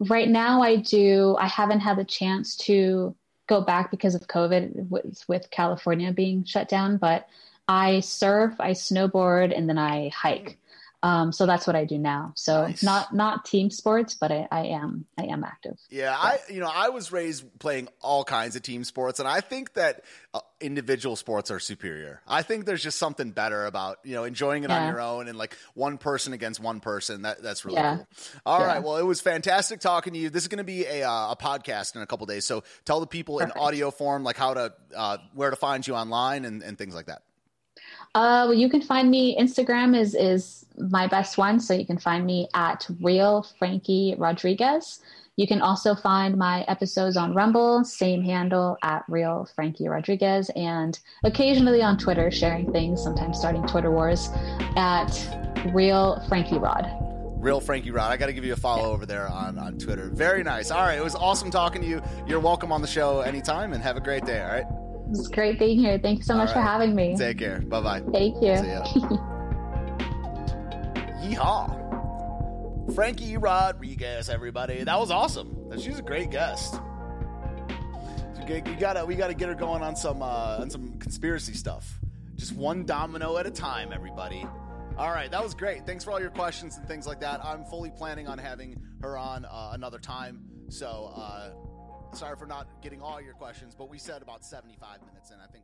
right now i do i haven't had the chance to go back because of covid with with california being shut down but I surf, I snowboard, and then I hike. Um, so that's what I do now. So Nice. not not team sports, but I, I am I am active. Yeah, I you know I was raised playing all kinds of team sports, and I think that uh, individual sports are superior. I think there's just something better about you know enjoying it on your own and like one person against one person. That that's really Yeah. cool. All right, Yeah. well, it was fantastic talking to you. This is going to be a uh, a podcast in a couple days, so tell the people Perfect. in audio form like how to uh, where to find you online and, and things like that. Uh, well, you can find me. Instagram is is my best one, so you can find me at real Frankie Rodriguez. You can also find my episodes on Rumble, same handle at real Frankie Rodriguez, and occasionally on Twitter, sharing things. Sometimes starting Twitter wars at real Frankie Rod. Real Frankie Rod. I got to give you a follow over there on, on Twitter. Very nice. All right. It was awesome talking to you. You're welcome on the show anytime and have a great day. All right. It's great being here. Thank you so All much for having me. Take care. Bye bye. Thank you. See ya. Yeehaw. Frankie Rodriguez, everybody. That was awesome. She's a great guest. You gotta, we gotta get her going on some, uh, on some conspiracy stuff. Just one domino at a time, everybody. All right, that was great. Thanks for all your questions and things like that. I'm fully planning on having her on uh, another time. So, uh, sorry for not getting all your questions, but we said about 75 minutes, and I think